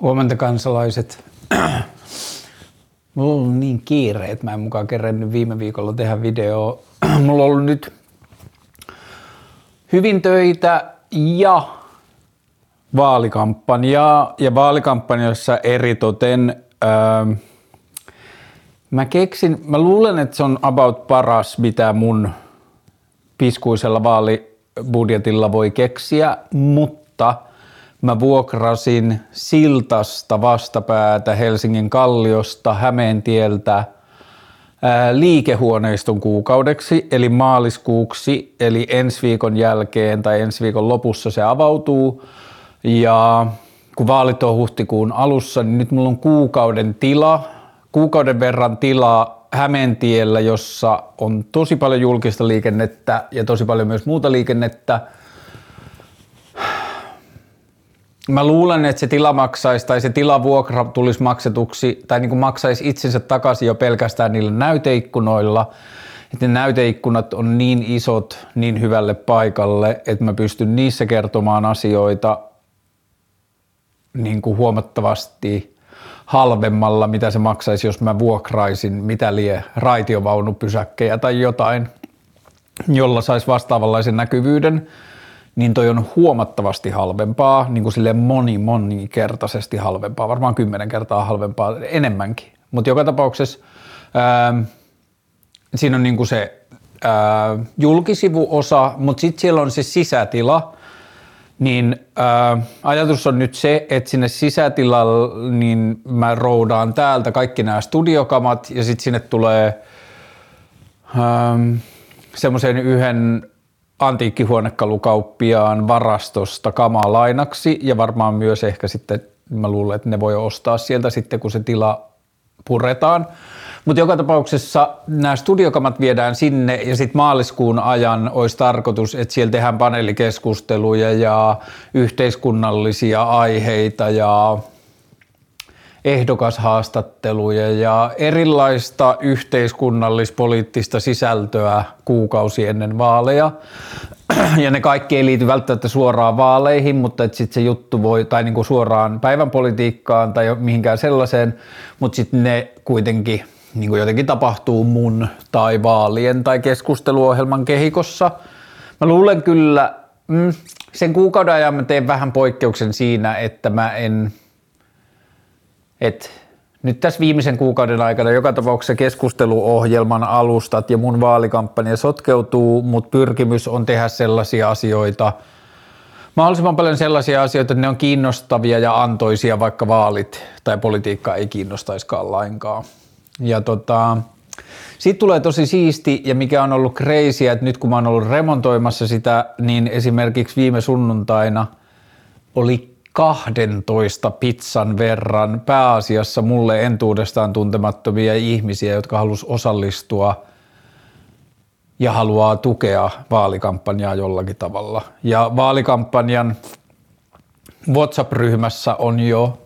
Huomenta kansalaiset. Mulla on ollut niin kiire, että mä en mukaan kerennyt viime viikolla tehdä videoa. Mulla on ollut nyt hyvin töitä ja vaalikampanjaa. Ja vaalikampanjassa eritoten öö, mä keksin, mä luulen, että se on about paras, mitä mun piskuisella vaalibudjetilla voi keksiä, mutta – mä vuokrasin Siltasta vastapäätä Helsingin Kalliosta Hämeentieltä liikehuoneiston kuukaudeksi, eli maaliskuuksi, eli ensi viikon jälkeen tai ensi viikon lopussa se avautuu. Ja kun vaalit on huhtikuun alussa, niin nyt mulla on kuukauden tila, kuukauden verran tilaa Hämeentiellä, jossa on tosi paljon julkista liikennettä ja tosi paljon myös muuta liikennettä – Mä luulen, että se tila maksaisi tai se tilavuokra tulisi maksetuksi tai niin kuin maksaisi itsensä takaisin jo pelkästään niillä näyteikkunoilla. Että ne näyteikkunat on niin isot niin hyvälle paikalle, että mä pystyn niissä kertomaan asioita niin kuin huomattavasti halvemmalla, mitä se maksaisi, jos mä vuokraisin mitä lie raitiovaunupysäkkejä tai jotain, jolla saisi vastaavanlaisen näkyvyyden niin toi on huomattavasti halvempaa, niin kuin sille moni monikertaisesti halvempaa, varmaan kymmenen kertaa halvempaa, enemmänkin. Mutta joka tapauksessa ää, siinä on niin kuin se ää, julkisivuosa, mutta sitten siellä on se sisätila, niin ää, ajatus on nyt se, että sinne sisätilalle niin mä roudaan täältä kaikki nämä studiokamat ja sitten sinne tulee semmoisen yhden antiikkihuonekalukauppiaan varastosta kamaa lainaksi ja varmaan myös ehkä sitten mä luulen, että ne voi ostaa sieltä sitten, kun se tila puretaan. Mutta joka tapauksessa nämä studiokamat viedään sinne ja sitten maaliskuun ajan olisi tarkoitus, että siellä tehdään paneelikeskusteluja ja yhteiskunnallisia aiheita ja ehdokashaastatteluja ja erilaista yhteiskunnallispoliittista sisältöä kuukausi ennen vaaleja. Ja ne kaikki ei liity välttämättä suoraan vaaleihin, mutta sitten se juttu voi, tai niinku suoraan päivän politiikkaan tai mihinkään sellaiseen, mutta sitten ne kuitenkin niinku jotenkin tapahtuu mun tai vaalien tai keskusteluohjelman kehikossa. Mä luulen kyllä, mm, sen kuukauden ajan mä teen vähän poikkeuksen siinä, että mä en – et nyt tässä viimeisen kuukauden aikana joka tapauksessa keskusteluohjelman alustat ja mun vaalikampanja sotkeutuu, mutta pyrkimys on tehdä sellaisia asioita, mahdollisimman paljon sellaisia asioita, että ne on kiinnostavia ja antoisia, vaikka vaalit tai politiikka ei kiinnostaiskaan lainkaan. Ja tota, sitten tulee tosi siisti ja mikä on ollut crazy, että nyt kun mä oon ollut remontoimassa sitä, niin esimerkiksi viime sunnuntaina oli 12 pizzan verran pääasiassa mulle entuudestaan tuntemattomia ihmisiä, jotka halus osallistua ja haluaa tukea vaalikampanjaa jollakin tavalla. Ja vaalikampanjan WhatsApp-ryhmässä on jo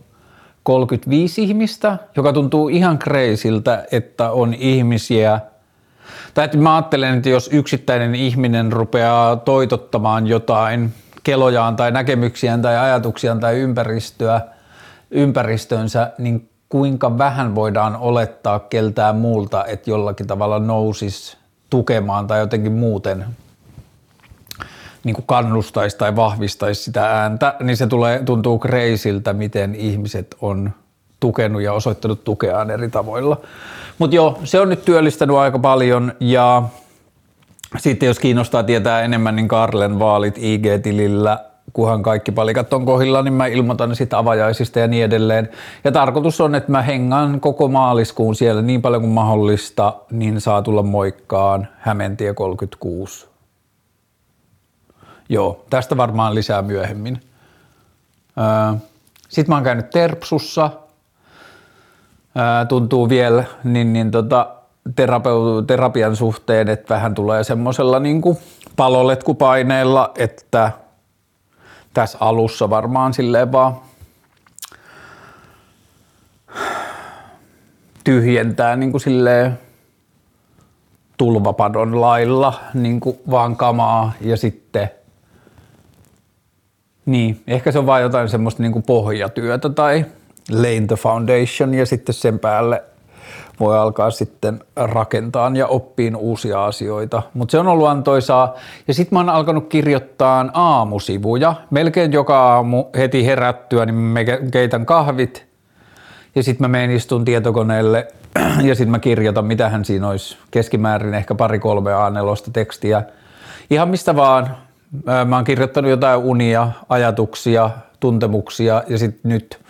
35 ihmistä, joka tuntuu ihan kreisiltä, että on ihmisiä, tai että mä ajattelen, että jos yksittäinen ihminen rupeaa toitottamaan jotain kelojaan tai näkemyksiään tai ajatuksiaan tai ympäristöä, ympäristönsä, niin kuinka vähän voidaan olettaa keltään muulta, että jollakin tavalla nousis tukemaan tai jotenkin muuten niin kuin kannustaisi tai vahvistaisi sitä ääntä, niin se tulee, tuntuu kreisiltä, miten ihmiset on tukenut ja osoittanut tukeaan eri tavoilla. Mutta joo, se on nyt työllistänyt aika paljon ja sitten jos kiinnostaa tietää enemmän, niin Karlen vaalit IG-tilillä, kunhan kaikki palikat on kohdilla, niin mä ilmoitan sitten avajaisista ja niin edelleen. Ja tarkoitus on, että mä hengaan koko maaliskuun siellä niin paljon kuin mahdollista, niin saa tulla moikkaan Hämentie 36. Joo, tästä varmaan lisää myöhemmin. Sitten mä oon käynyt Terpsussa. Tuntuu vielä, niin, niin tota, terapeu- terapian suhteen, että vähän tulee semmoisella niin paloletkupaineella, että tässä alussa varmaan silleen vaan tyhjentää niin kuin silleen tulvapadon lailla niin kuin vaan kamaa ja sitten niin, ehkä se on vain jotain semmoista niin kuin pohjatyötä tai Laying the Foundation ja sitten sen päälle voi alkaa sitten rakentaa ja oppiin uusia asioita. Mutta se on ollut antoisaa. Ja sitten mä oon alkanut kirjoittaa aamusivuja. Melkein joka aamu heti herättyä, niin mä keitän kahvit ja sitten mä menen istun tietokoneelle ja sitten mä kirjoitan, mitähän siinä olisi keskimäärin ehkä pari-kolme A4 tekstiä. Ihan mistä vaan. Mä oon kirjoittanut jotain unia, ajatuksia, tuntemuksia ja sitten nyt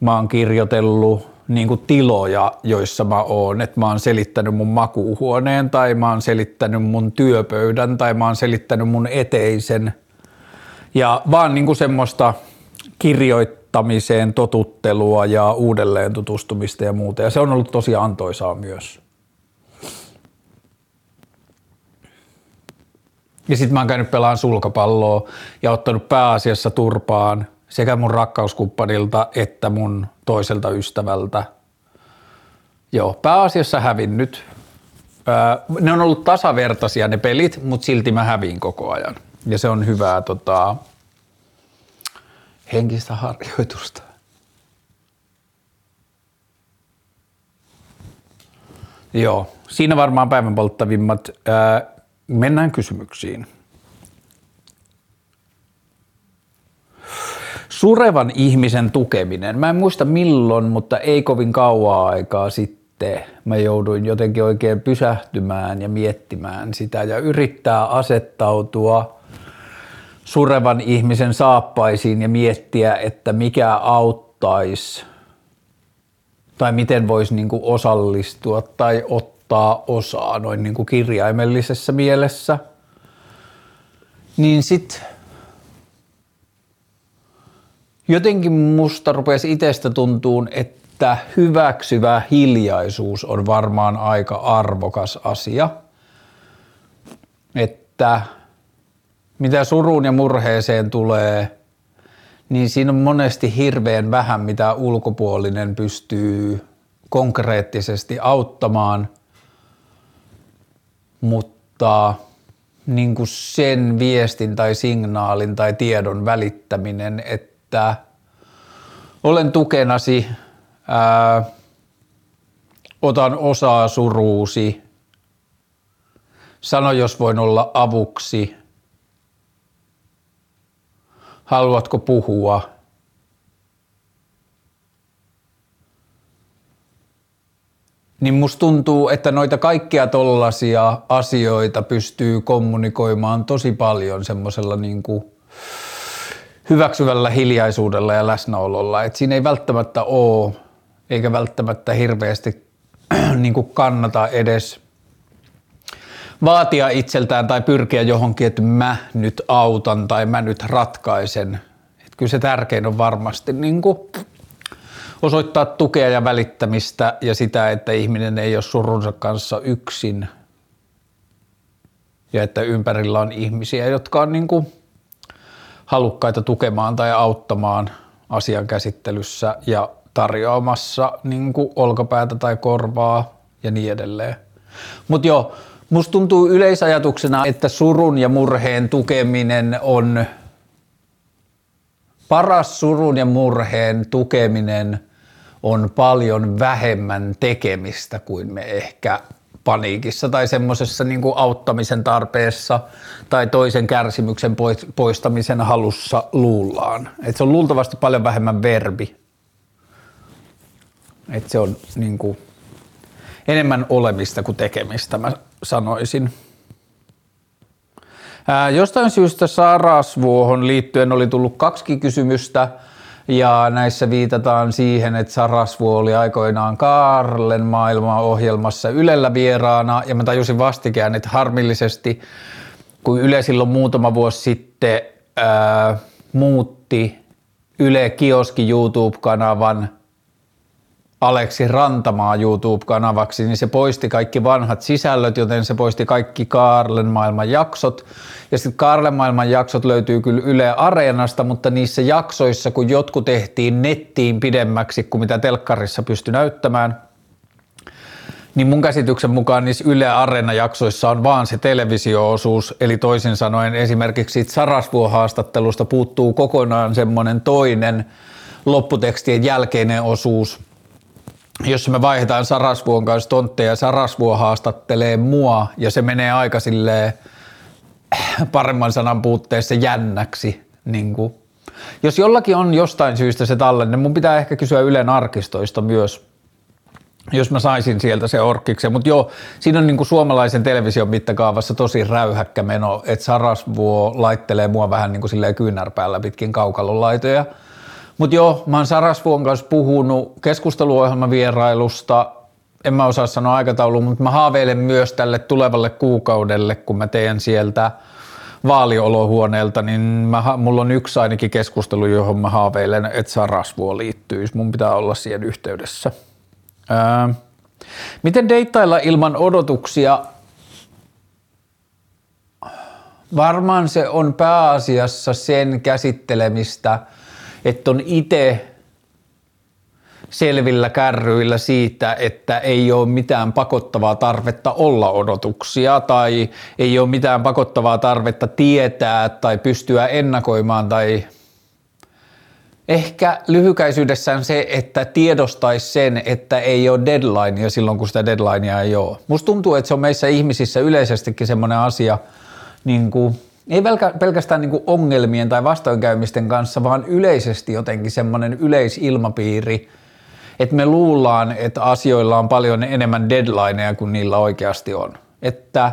mä oon kirjoitellut niin kuin tiloja, joissa mä oon. Että mä oon selittänyt mun makuuhuoneen tai mä oon selittänyt mun työpöydän tai mä oon selittänyt mun eteisen. Ja vaan niin kuin semmoista kirjoittamiseen totuttelua ja uudelleen tutustumista ja muuta. Ja se on ollut tosi antoisaa myös. Ja sitten mä oon käynyt pelaan sulkapalloa ja ottanut pääasiassa turpaan sekä mun rakkauskumppanilta että mun toiselta ystävältä. Joo, pääasiassa hävinnyt. Ne on ollut tasavertaisia ne pelit, mutta silti mä häviin koko ajan. Ja se on hyvää tota, henkistä harjoitusta. Joo, siinä varmaan päivän polttavimmat. mennään kysymyksiin. Surevan ihmisen tukeminen. Mä en muista milloin, mutta ei kovin kauaa aikaa sitten mä jouduin jotenkin oikein pysähtymään ja miettimään sitä ja yrittää asettautua surevan ihmisen saappaisiin ja miettiä, että mikä auttaisi tai miten voisi niin osallistua tai ottaa osaa noin niin kirjaimellisessä mielessä. Niin sitten jotenkin musta rupesi itsestä tuntuun, että hyväksyvä hiljaisuus on varmaan aika arvokas asia. Että mitä suruun ja murheeseen tulee, niin siinä on monesti hirveän vähän, mitä ulkopuolinen pystyy konkreettisesti auttamaan, mutta niin kuin sen viestin tai signaalin tai tiedon välittäminen, että että olen tukenasi, ää, otan osaa suruusi, sano jos voin olla avuksi, haluatko puhua, niin musta tuntuu, että noita kaikkia tollasia asioita pystyy kommunikoimaan tosi paljon semmoisella niin kuin hyväksyvällä hiljaisuudella ja läsnäololla. Et siinä ei välttämättä ole, eikä välttämättä hirveästi niin kuin kannata edes vaatia itseltään tai pyrkiä johonkin, että mä nyt autan tai mä nyt ratkaisen. Et kyllä se tärkein on varmasti niin kuin osoittaa tukea ja välittämistä ja sitä, että ihminen ei ole surunsa kanssa yksin ja että ympärillä on ihmisiä, jotka on niin kuin halukkaita tukemaan tai auttamaan asian käsittelyssä ja tarjoamassa niin kuin olkapäätä tai korvaa ja niin edelleen. Mutta joo, musta tuntuu yleisajatuksena, että surun ja murheen tukeminen on paras surun ja murheen tukeminen on paljon vähemmän tekemistä kuin me ehkä paniikissa tai semmoisessa niin auttamisen tarpeessa tai toisen kärsimyksen poistamisen halussa luullaan. Et se on luultavasti paljon vähemmän verbi. Et se on niin kuin enemmän olemista kuin tekemistä, mä sanoisin. Ää, jostain syystä Sarasvuohon liittyen oli tullut kaksi kysymystä – ja näissä viitataan siihen, että Sarasvu oli aikoinaan Karlen maailma-ohjelmassa Ylellä vieraana, ja mä tajusin vastikään, että harmillisesti, kun Yle silloin muutama vuosi sitten ää, muutti Yle Kioski YouTube-kanavan Aleksi Rantamaa YouTube-kanavaksi, niin se poisti kaikki vanhat sisällöt, joten se poisti kaikki Kaarlen maailman jaksot. Ja sitten Kaarlen maailman jaksot löytyy kyllä Yle Areenasta, mutta niissä jaksoissa, kun jotkut tehtiin nettiin pidemmäksi kuin mitä telkkarissa pystyi näyttämään, niin mun käsityksen mukaan niissä Yle Areena-jaksoissa on vaan se televisio-osuus, eli toisin sanoen esimerkiksi siitä Sarasvuo-haastattelusta puuttuu kokonaan semmoinen toinen lopputekstien jälkeinen osuus, jossa me vaihdetaan Sarasvuon kanssa tontteja ja Sarasvuo haastattelee mua ja se menee aika silleen paremman sanan puutteessa jännäksi. Niin kuin. Jos jollakin on jostain syystä se tallenne, mun pitää ehkä kysyä Ylen arkistoista myös, jos mä saisin sieltä se orkkiksen. Mutta joo, siinä on niinku suomalaisen television mittakaavassa tosi räyhäkkä meno, että Sarasvuo laittelee mua vähän niinku silleen kyynärpäällä pitkin kaukalolaitoja. Mutta joo, mä oon Sarasvuon kanssa puhunut keskusteluohjelmavierailusta, en mä osaa sanoa aikataulua, mutta mä haaveilen myös tälle tulevalle kuukaudelle, kun mä teen sieltä vaaliolohuoneelta, niin mä, mulla on yksi ainakin keskustelu, johon mä haaveilen, että Sarasvuo liittyisi. Mun pitää olla siihen yhteydessä. Ää, miten deittailla ilman odotuksia? Varmaan se on pääasiassa sen käsittelemistä, että on itse selvillä kärryillä siitä, että ei ole mitään pakottavaa tarvetta olla odotuksia tai ei ole mitään pakottavaa tarvetta tietää tai pystyä ennakoimaan tai Ehkä lyhykäisyydessään se, että tiedostaisi sen, että ei ole deadlinea silloin, kun sitä deadlinea ei ole. Musta tuntuu, että se on meissä ihmisissä yleisestikin semmoinen asia, niin kuin, ei pelkästään niin ongelmien tai vastoinkäymisten kanssa, vaan yleisesti jotenkin semmoinen yleisilmapiiri, että me luullaan, että asioilla on paljon enemmän deadlineja kuin niillä oikeasti on. Että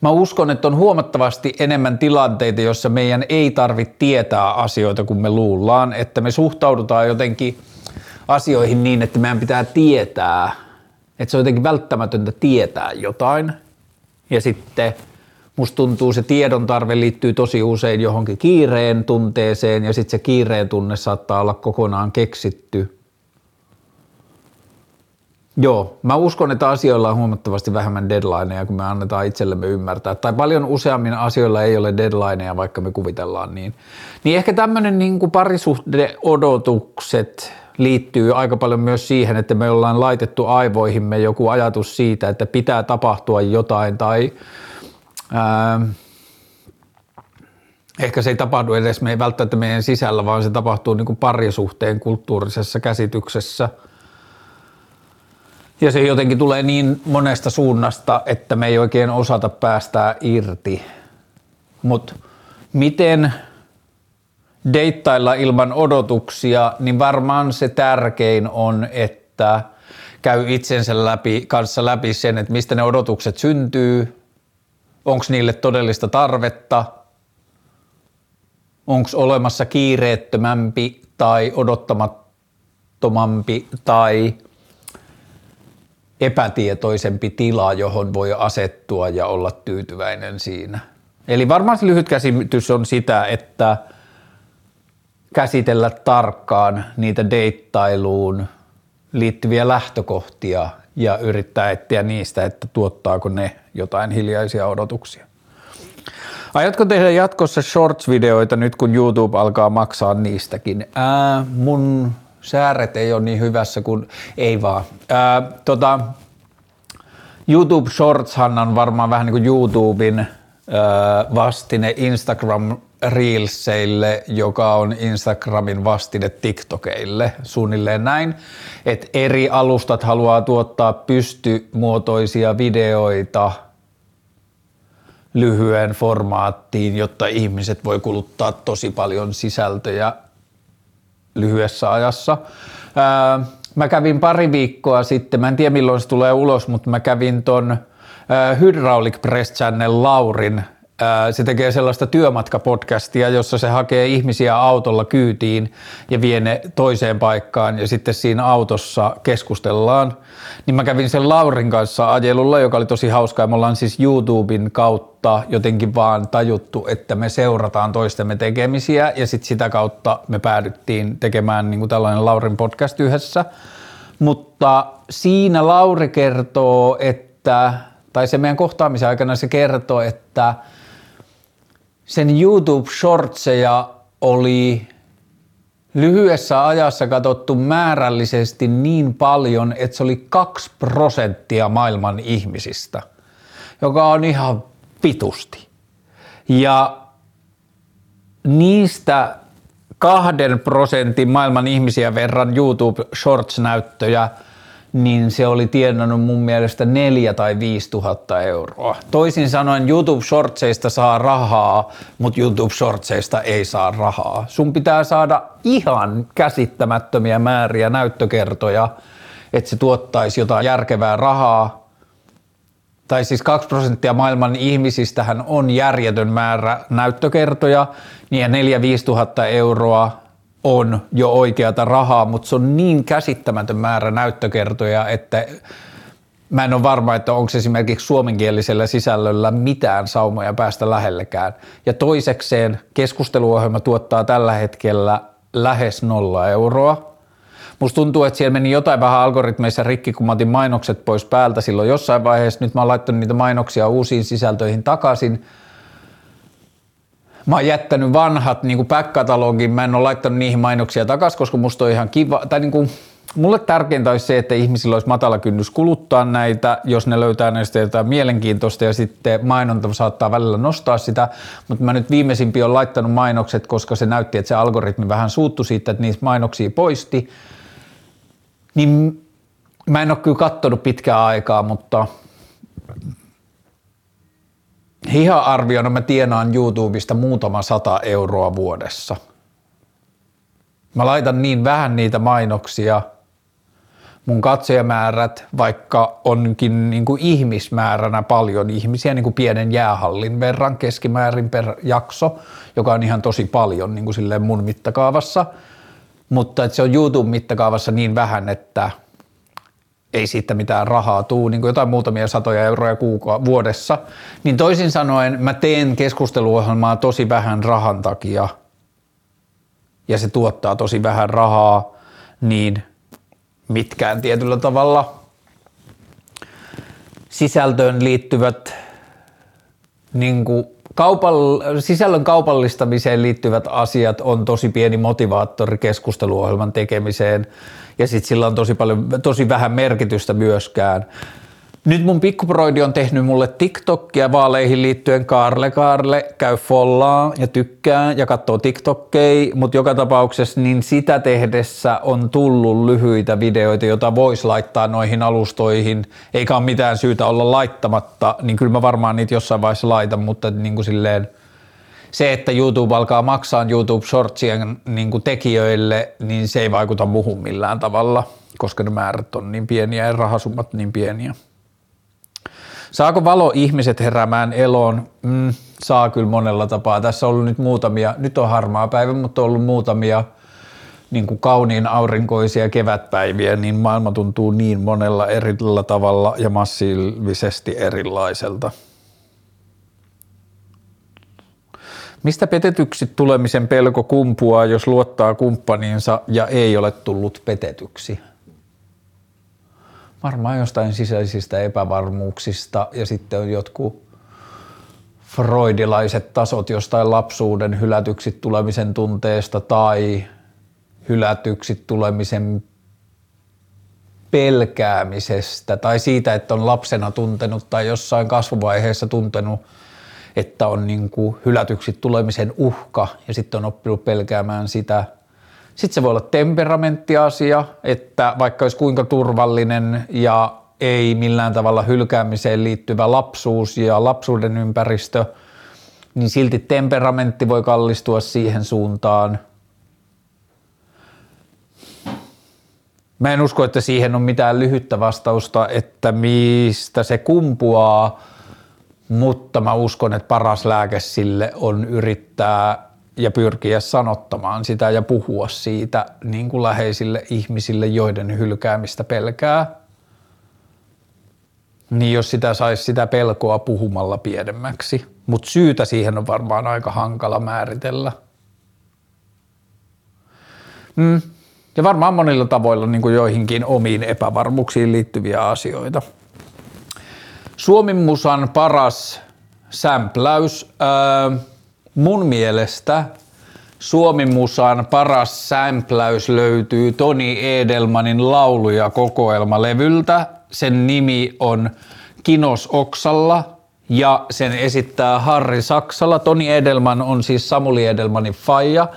Mä uskon, että on huomattavasti enemmän tilanteita, joissa meidän ei tarvitse tietää asioita kuin me luullaan, että me suhtaudutaan jotenkin asioihin niin, että meidän pitää tietää, että se on jotenkin välttämätöntä tietää jotain. Ja sitten musta tuntuu se tiedon tarve liittyy tosi usein johonkin kiireen tunteeseen ja sitten se kiireen tunne saattaa olla kokonaan keksitty – Joo, mä uskon, että asioilla on huomattavasti vähemmän deadlineja, kun me annetaan itsellemme ymmärtää. Tai paljon useammin asioilla ei ole deadlineja, vaikka me kuvitellaan niin. Niin ehkä tämmöinen niin parisuhdeodotukset liittyy aika paljon myös siihen, että me ollaan laitettu aivoihimme joku ajatus siitä, että pitää tapahtua jotain tai ää, ehkä se ei tapahdu edes me ei välttämättä meidän sisällä, vaan se tapahtuu niin kuin parisuhteen kulttuurisessa käsityksessä – ja se jotenkin tulee niin monesta suunnasta, että me ei oikein osata päästää irti. Mutta miten deittailla ilman odotuksia, niin varmaan se tärkein on, että käy itsensä läpi, kanssa läpi sen, että mistä ne odotukset syntyy, onko niille todellista tarvetta, onko olemassa kiireettömämpi tai odottamattomampi tai epätietoisempi tila, johon voi asettua ja olla tyytyväinen siinä. Eli varmaan se lyhyt käsitys on sitä, että käsitellä tarkkaan niitä deittailuun liittyviä lähtökohtia ja yrittää etsiä niistä, että tuottaako ne jotain hiljaisia odotuksia. Aiotko tehdä jatkossa shorts-videoita nyt, kun YouTube alkaa maksaa niistäkin? Ää, mun sääret ei ole niin hyvässä kuin, ei vaan. Ää, tota, YouTube Shortshan on varmaan vähän niin kuin YouTuben vastine Instagram Reelseille, joka on Instagramin vastine TikTokeille, suunnilleen näin, että eri alustat haluaa tuottaa pystymuotoisia videoita lyhyen formaattiin, jotta ihmiset voi kuluttaa tosi paljon sisältöjä lyhyessä ajassa. Ää, mä kävin pari viikkoa sitten, mä en tiedä milloin se tulee ulos, mutta mä kävin ton Hydraulic Press Channel Laurin se tekee sellaista työmatkapodcastia, jossa se hakee ihmisiä autolla kyytiin ja vie ne toiseen paikkaan ja sitten siinä autossa keskustellaan. Niin mä kävin sen Laurin kanssa ajelulla, joka oli tosi hauskaa. Me ollaan siis YouTuben kautta jotenkin vaan tajuttu, että me seurataan toistemme tekemisiä ja sitten sitä kautta me päädyttiin tekemään niin kuin tällainen Laurin podcast yhdessä. Mutta siinä Lauri kertoo, että, tai se meidän kohtaamisen aikana se kertoo, että – sen YouTube-shortseja oli lyhyessä ajassa katsottu määrällisesti niin paljon, että se oli 2 prosenttia maailman ihmisistä, joka on ihan vitusti. Ja niistä kahden prosentin maailman ihmisiä verran YouTube Shorts-näyttöjä, niin se oli tienannut mun mielestä neljä tai viisi tuhatta euroa. Toisin sanoen YouTube Shortseista saa rahaa, mutta YouTube Shortseista ei saa rahaa. Sun pitää saada ihan käsittämättömiä määriä näyttökertoja, että se tuottaisi jotain järkevää rahaa, tai siis 2 prosenttia maailman ihmisistähän on järjetön määrä näyttökertoja, niin ja 4 5 tuhatta euroa on jo oikeata rahaa, mutta se on niin käsittämätön määrä näyttökertoja, että mä en ole varma, että onko esimerkiksi suomenkielisellä sisällöllä mitään saumoja päästä lähellekään. Ja toisekseen keskusteluohjelma tuottaa tällä hetkellä lähes nolla euroa. Musta tuntuu, että siellä meni jotain vähän algoritmeissa rikki, kun mä otin mainokset pois päältä silloin jossain vaiheessa. Nyt mä oon laittanut niitä mainoksia uusiin sisältöihin takaisin. Mä oon jättänyt vanhat niin back-katalogin, mä en ole laittanut niihin mainoksia takaisin, koska musta on ihan kiva, tai niin kuin, mulle tärkeintä olisi se, että ihmisillä olisi matala kynnys kuluttaa näitä, jos ne löytää näistä jotain mielenkiintoista. Ja sitten mainonta saattaa välillä nostaa sitä, mutta mä nyt viimeisimpi on laittanut mainokset, koska se näytti, että se algoritmi vähän suuttu siitä, että niistä mainoksia poisti, niin mä en ole kyllä kattonut pitkää aikaa, mutta ihan arviona mä tienaan YouTubesta muutama sata euroa vuodessa. Mä laitan niin vähän niitä mainoksia, mun katsojamäärät, vaikka onkin niin kuin ihmismääränä paljon ihmisiä, niin kuin pienen jäähallin verran keskimäärin per jakso, joka on ihan tosi paljon niin kuin silleen mun mittakaavassa – mutta että se on YouTube-mittakaavassa niin vähän, että ei siitä mitään rahaa tuu, niin kuin jotain muutamia satoja euroja kuuka- vuodessa, niin toisin sanoen mä teen keskusteluohjelmaa tosi vähän rahan takia. Ja se tuottaa tosi vähän rahaa, niin mitkään tietyllä tavalla. Sisältöön liittyvät niin kuin kaupall- sisällön kaupallistamiseen liittyvät asiat on tosi pieni motivaattori keskusteluohjelman tekemiseen ja sitten sillä on tosi, paljon, tosi vähän merkitystä myöskään. Nyt mun pikkuproidi on tehnyt mulle TikTokia vaaleihin liittyen. Karle Karle, käy follaa ja tykkää ja katsoo TikTokkeja, mutta joka tapauksessa niin sitä tehdessä on tullut lyhyitä videoita, joita voisi laittaa noihin alustoihin, eikä ole mitään syytä olla laittamatta, niin kyllä mä varmaan niitä jossain vaiheessa laitan, mutta niin kuin silleen, se, että YouTube alkaa maksaa YouTube Shortsien niin kuin tekijöille, niin se ei vaikuta muuhun millään tavalla, koska ne määrät on niin pieniä ja rahasummat niin pieniä. Saako valo ihmiset heräämään eloon? Mm, saa kyllä monella tapaa. Tässä on ollut nyt muutamia, nyt on harmaa päivä, mutta on ollut muutamia niin kuin kauniin aurinkoisia kevätpäiviä, niin maailma tuntuu niin monella eri tavalla ja massiivisesti erilaiselta. Mistä petetyksi tulemisen pelko kumpuaa, jos luottaa kumppaniinsa ja ei ole tullut petetyksi? varmaan jostain sisäisistä epävarmuuksista ja sitten on jotkut freudilaiset tasot jostain lapsuuden hylätyksi tulemisen tunteesta tai hylätyksi tulemisen pelkäämisestä tai siitä, että on lapsena tuntenut tai jossain kasvuvaiheessa tuntenut, että on niin kuin hylätyksi tulemisen uhka ja sitten on oppinut pelkäämään sitä – sitten se voi olla temperamenttiasia, että vaikka olisi kuinka turvallinen ja ei millään tavalla hylkäämiseen liittyvä lapsuus ja lapsuuden ympäristö, niin silti temperamentti voi kallistua siihen suuntaan. Mä en usko, että siihen on mitään lyhyttä vastausta, että mistä se kumpuaa, mutta mä uskon, että paras lääke sille on yrittää ja pyrkiä sanottamaan sitä ja puhua siitä niin kuin läheisille ihmisille, joiden hylkäämistä pelkää. Niin jos sitä saisi sitä pelkoa puhumalla pienemmäksi. Mutta syytä siihen on varmaan aika hankala määritellä. Mm. Ja varmaan monilla tavoilla niin kuin joihinkin omiin epävarmuuksiin liittyviä asioita. Suomen musan paras sämpläys. Öö, mun mielestä Suomi Musan paras sämpläys löytyy Toni Edelmanin lauluja kokoelmalevyltä. Sen nimi on Kinos Oksalla ja sen esittää Harri Saksala. Toni Edelman on siis Samuli Edelmanin faija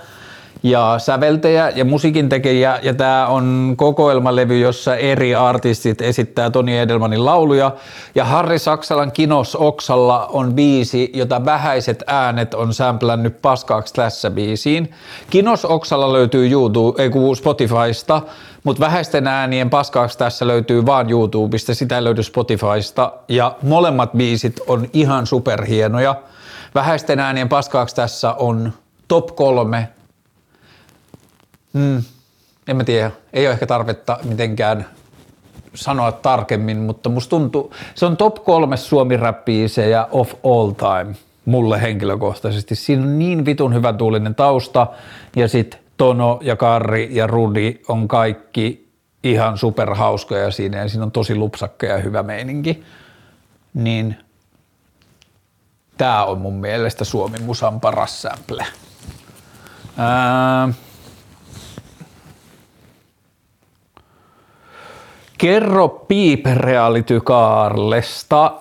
ja säveltäjä ja musiikin tekijä ja tämä on kokoelmalevy, jossa eri artistit esittää Toni Edelmanin lauluja ja Harri Saksalan Kinos Oksalla on biisi, jota vähäiset äänet on sämplännyt paskaaksi tässä biisiin. Kinos Oksalla löytyy YouTube, ei Spotifysta, mutta vähäisten äänien paskaaksi tässä löytyy vaan YouTubesta, sitä ei löydy Spotifysta ja molemmat biisit on ihan superhienoja. Vähäisten äänien paskaaksi tässä on top kolme Hmm. En mä tiedä, ei ole ehkä tarvetta mitenkään sanoa tarkemmin, mutta musta tuntuu, se on top kolme suomi ja of all time mulle henkilökohtaisesti. Siinä on niin vitun hyvä tuulinen tausta ja sit Tono ja Karri ja Rudi on kaikki ihan superhauskoja siinä ja siinä on tosi lupsakka ja hyvä meininki. Niin tää on mun mielestä Suomi Musan paras sample. Ää, Kerro Piip Reality Karlesta.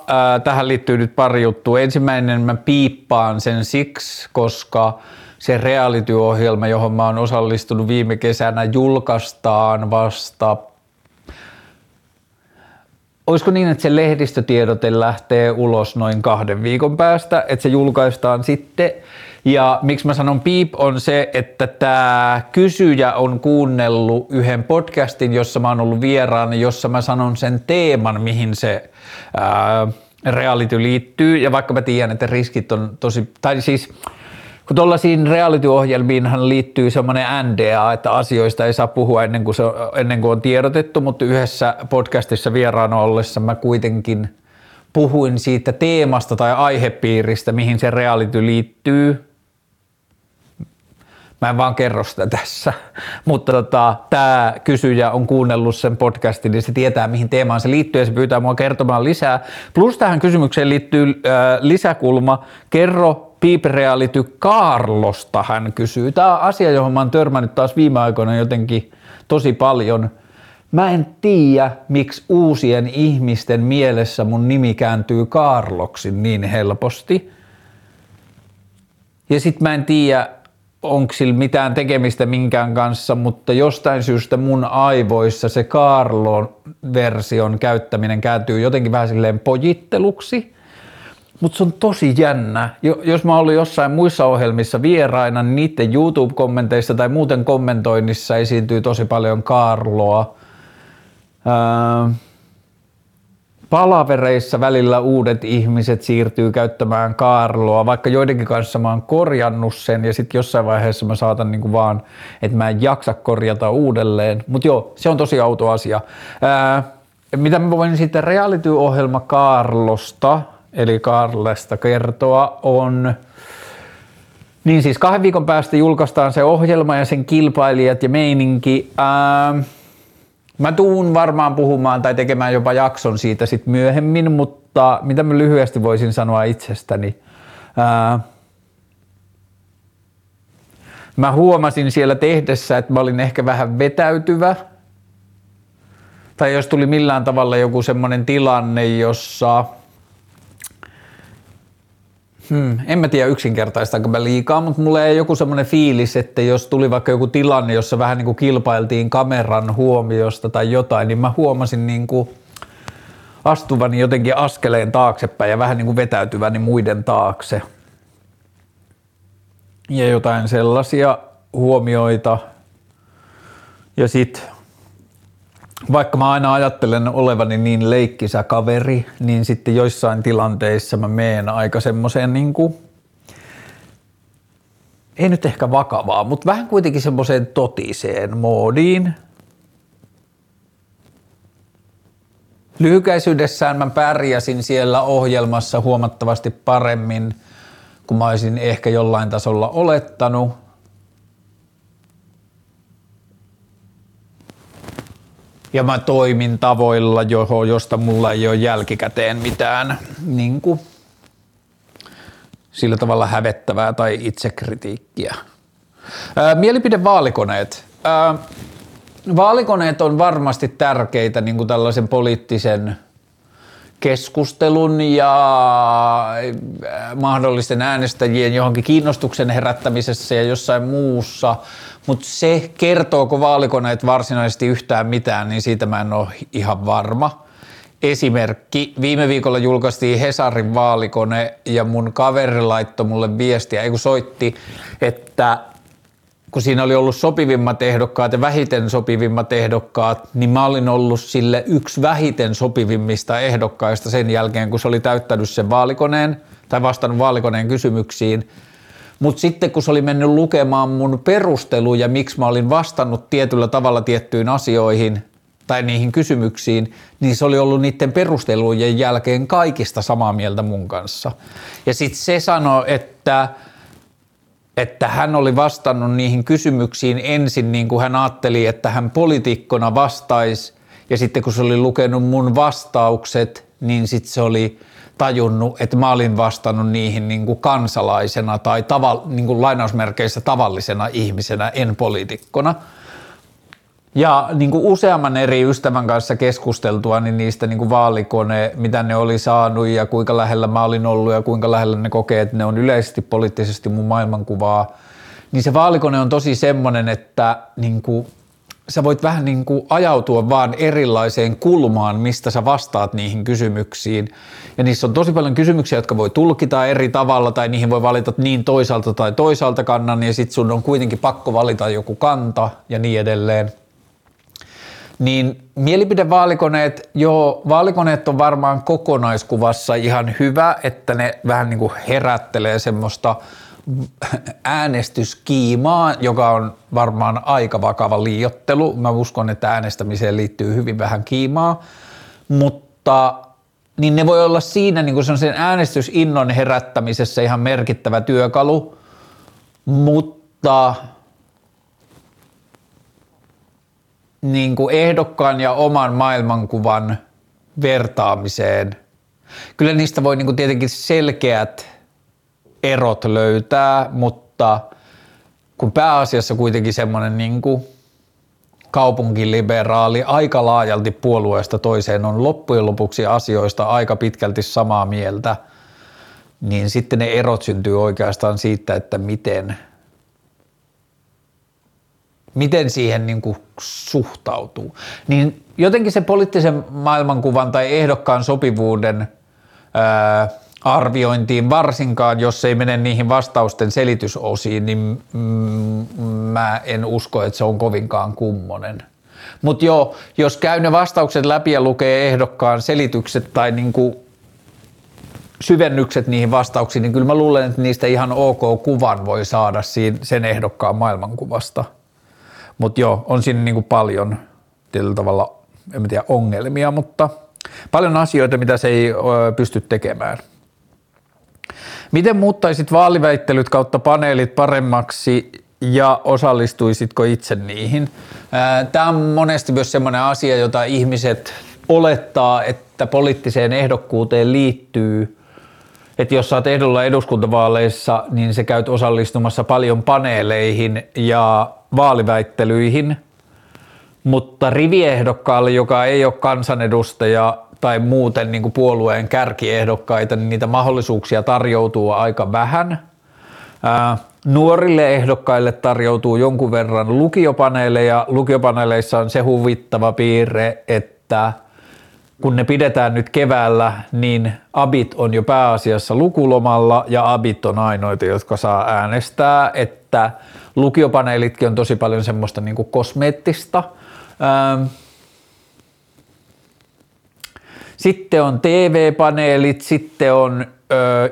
Tähän liittyy nyt pari juttua. Ensimmäinen mä piippaan sen siksi, koska se reality-ohjelma, johon mä oon osallistunut viime kesänä, julkaistaan vasta Olisiko niin, että se lehdistötiedote lähtee ulos noin kahden viikon päästä, että se julkaistaan sitten ja miksi mä sanon piip on se, että tämä kysyjä on kuunnellut yhden podcastin, jossa mä oon ollut vieraana, jossa mä sanon sen teeman, mihin se ää, reality liittyy. Ja vaikka mä tiedän, että riskit on tosi, tai siis kun tuollaisiin reality-ohjelmiinhan liittyy semmoinen NDA, että asioista ei saa puhua ennen kuin, se, ennen kuin on tiedotettu, mutta yhdessä podcastissa vieraana ollessa mä kuitenkin puhuin siitä teemasta tai aihepiiristä, mihin se reality liittyy, Mä en vaan kerro sitä tässä, mutta tota, tämä kysyjä on kuunnellut sen podcastin, niin se tietää mihin teemaan se liittyy ja se pyytää mua kertomaan lisää. Plus tähän kysymykseen liittyy äh, lisäkulma. Kerro Piip Reality Carlosta, hän kysyy. Tämä on asia, johon mä oon törmännyt taas viime aikoina jotenkin tosi paljon. Mä en tiedä, miksi uusien ihmisten mielessä mun nimi kääntyy Karloksi niin helposti. Ja sit mä en tiedä, onko sillä mitään tekemistä minkään kanssa, mutta jostain syystä mun aivoissa se Carlo-version käyttäminen kääntyy jotenkin vähän silleen pojitteluksi. Mutta se on tosi jännä. Jos mä olin jossain muissa ohjelmissa vieraina, niin niiden YouTube-kommenteissa tai muuten kommentoinnissa esiintyy tosi paljon Carloa. Öö, palavereissa välillä uudet ihmiset siirtyy käyttämään kaarloa, vaikka joidenkin kanssa mä oon korjannut sen ja sitten jossain vaiheessa mä saatan niinku vaan, että mä en jaksa korjata uudelleen. Mutta joo, se on tosi auto asia. Ää, mitä mä voin sitten reality-ohjelma Karlosta, eli Karlesta kertoa, on niin siis kahden viikon päästä julkaistaan se ohjelma ja sen kilpailijat ja meininki. Ää, Mä tuun varmaan puhumaan tai tekemään jopa jakson siitä sit myöhemmin, mutta mitä mä lyhyesti voisin sanoa itsestäni. Ää, mä huomasin siellä tehdessä, että mä olin ehkä vähän vetäytyvä. Tai jos tuli millään tavalla joku semmoinen tilanne, jossa Hmm, en mä tiedä yksinkertaistaanko mä liikaa, mutta mulle ei joku semmoinen fiilis, että jos tuli vaikka joku tilanne, jossa vähän niin kuin kilpailtiin kameran huomiosta tai jotain, niin mä huomasin niin kuin astuvani jotenkin askeleen taaksepäin ja vähän niin kuin vetäytyväni muiden taakse. Ja jotain sellaisia huomioita. Ja sitten vaikka mä aina ajattelen olevani niin leikkisä kaveri, niin sitten joissain tilanteissa mä meen aika semmoiseen niin kuin, ei nyt ehkä vakavaa, mutta vähän kuitenkin semmoiseen totiseen moodiin. Lyhykäisyydessään mä pärjäsin siellä ohjelmassa huomattavasti paremmin kuin mä olisin ehkä jollain tasolla olettanut. Ja mä toimin tavoilla, johon, josta mulla ei ole jälkikäteen mitään niin kuin, sillä tavalla hävettävää tai itsekritiikkiä. Ää, mielipidevaalikoneet. Ää, vaalikoneet on varmasti tärkeitä niin kuin tällaisen poliittisen keskustelun ja äh, mahdollisten äänestäjien johonkin kiinnostuksen herättämisessä ja jossain muussa, mutta se kertooko vaalikoneet varsinaisesti yhtään mitään, niin siitä mä en ole ihan varma. Esimerkki, viime viikolla julkaistiin Hesarin vaalikone ja mun kaveri laittoi mulle viestiä, ei kun soitti, että kun siinä oli ollut sopivimmat ehdokkaat ja vähiten sopivimmat ehdokkaat, niin mä olin ollut sille yksi vähiten sopivimmista ehdokkaista sen jälkeen, kun se oli täyttänyt sen vaalikoneen tai vastannut vaalikoneen kysymyksiin. Mutta sitten kun se oli mennyt lukemaan mun perusteluja, miksi mä olin vastannut tietyllä tavalla tiettyihin asioihin tai niihin kysymyksiin, niin se oli ollut niiden perustelujen jälkeen kaikista samaa mieltä mun kanssa. Ja sitten se sanoi, että – että hän oli vastannut niihin kysymyksiin ensin niin kuin hän ajatteli, että hän poliitikkona vastaisi. Ja sitten kun se oli lukenut mun vastaukset, niin sitten se oli tajunnut, että mä olin vastannut niihin niin kuin kansalaisena tai tava, niin kuin lainausmerkeissä tavallisena ihmisenä, en poliitikkona – ja niin kuin useamman eri ystävän kanssa keskusteltua niin niistä niin kuin vaalikone, mitä ne oli saanut ja kuinka lähellä mä olin ollut ja kuinka lähellä ne kokee, että ne on yleisesti poliittisesti mun maailmankuvaa, niin se vaalikone on tosi semmoinen, että niin kuin, sä voit vähän niin kuin ajautua vaan erilaiseen kulmaan, mistä sä vastaat niihin kysymyksiin. Ja niissä on tosi paljon kysymyksiä, jotka voi tulkita eri tavalla tai niihin voi valita niin toisaalta tai toisaalta kannan. Ja sit sun on kuitenkin pakko valita joku kanta ja niin edelleen niin mielipidevaalikoneet, joo, vaalikoneet on varmaan kokonaiskuvassa ihan hyvä, että ne vähän niin kuin herättelee semmoista äänestyskiimaa, joka on varmaan aika vakava liiottelu. Mä uskon, että äänestämiseen liittyy hyvin vähän kiimaa, mutta niin ne voi olla siinä niin kuin sen äänestysinnon herättämisessä ihan merkittävä työkalu, mutta – niin kuin ehdokkaan ja oman maailmankuvan vertaamiseen. Kyllä niistä voi niin kuin tietenkin selkeät erot löytää, mutta kun pääasiassa kuitenkin semmoinen niin kuin kaupunkiliberaali aika laajalti puolueesta toiseen on loppujen lopuksi asioista aika pitkälti samaa mieltä, niin sitten ne erot syntyy oikeastaan siitä, että miten – miten siihen niin kuin suhtautuu. Niin jotenkin se poliittisen maailmankuvan tai ehdokkaan sopivuuden ää, arviointiin, varsinkaan jos ei mene niihin vastausten selitysosiin, niin mm, mä en usko, että se on kovinkaan kummonen. Mutta joo, jos käy ne vastaukset läpi ja lukee ehdokkaan selitykset tai niinku syvennykset niihin vastauksiin, niin kyllä mä luulen, että niistä ihan ok kuvan voi saada sen ehdokkaan maailmankuvasta – mutta joo, on siinä niin kuin paljon tietyllä tavalla, en tiedä, ongelmia, mutta paljon asioita, mitä se ei pysty tekemään. Miten muuttaisit vaaliväittelyt kautta paneelit paremmaksi ja osallistuisitko itse niihin? Tämä on monesti myös sellainen asia, jota ihmiset olettaa, että poliittiseen ehdokkuuteen liittyy, että jos saat ehdolla eduskuntavaaleissa, niin se käyt osallistumassa paljon paneeleihin ja vaaliväittelyihin, mutta riviehdokkaalle, joka ei ole kansanedustaja tai muuten niin kuin puolueen kärkiehdokkaita, niin niitä mahdollisuuksia tarjoutuu aika vähän. Ää, nuorille ehdokkaille tarjoutuu jonkun verran lukiopaneeleja. Lukiopaneeleissa on se huvittava piirre, että kun ne pidetään nyt keväällä, niin abit on jo pääasiassa lukulomalla ja abit on ainoita, jotka saa äänestää, että lukiopaneelitkin on tosi paljon semmoista niin kuin kosmeettista. Ähm, sitten on TV-paneelit, sitten on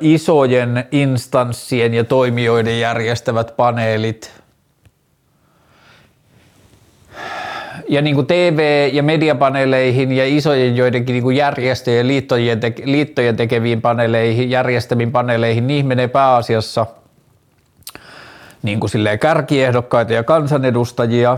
isojen instanssien ja toimijoiden järjestävät paneelit. Ja niin kuin TV- ja mediapaneeleihin ja isojen joidenkin niin kuin järjestöjen liittojen, te- liittojen tekeviin paneeleihin, järjestäviin paneeleihin, niihin menee pääasiassa – niin kuin silleen kärkiehdokkaita ja kansanedustajia.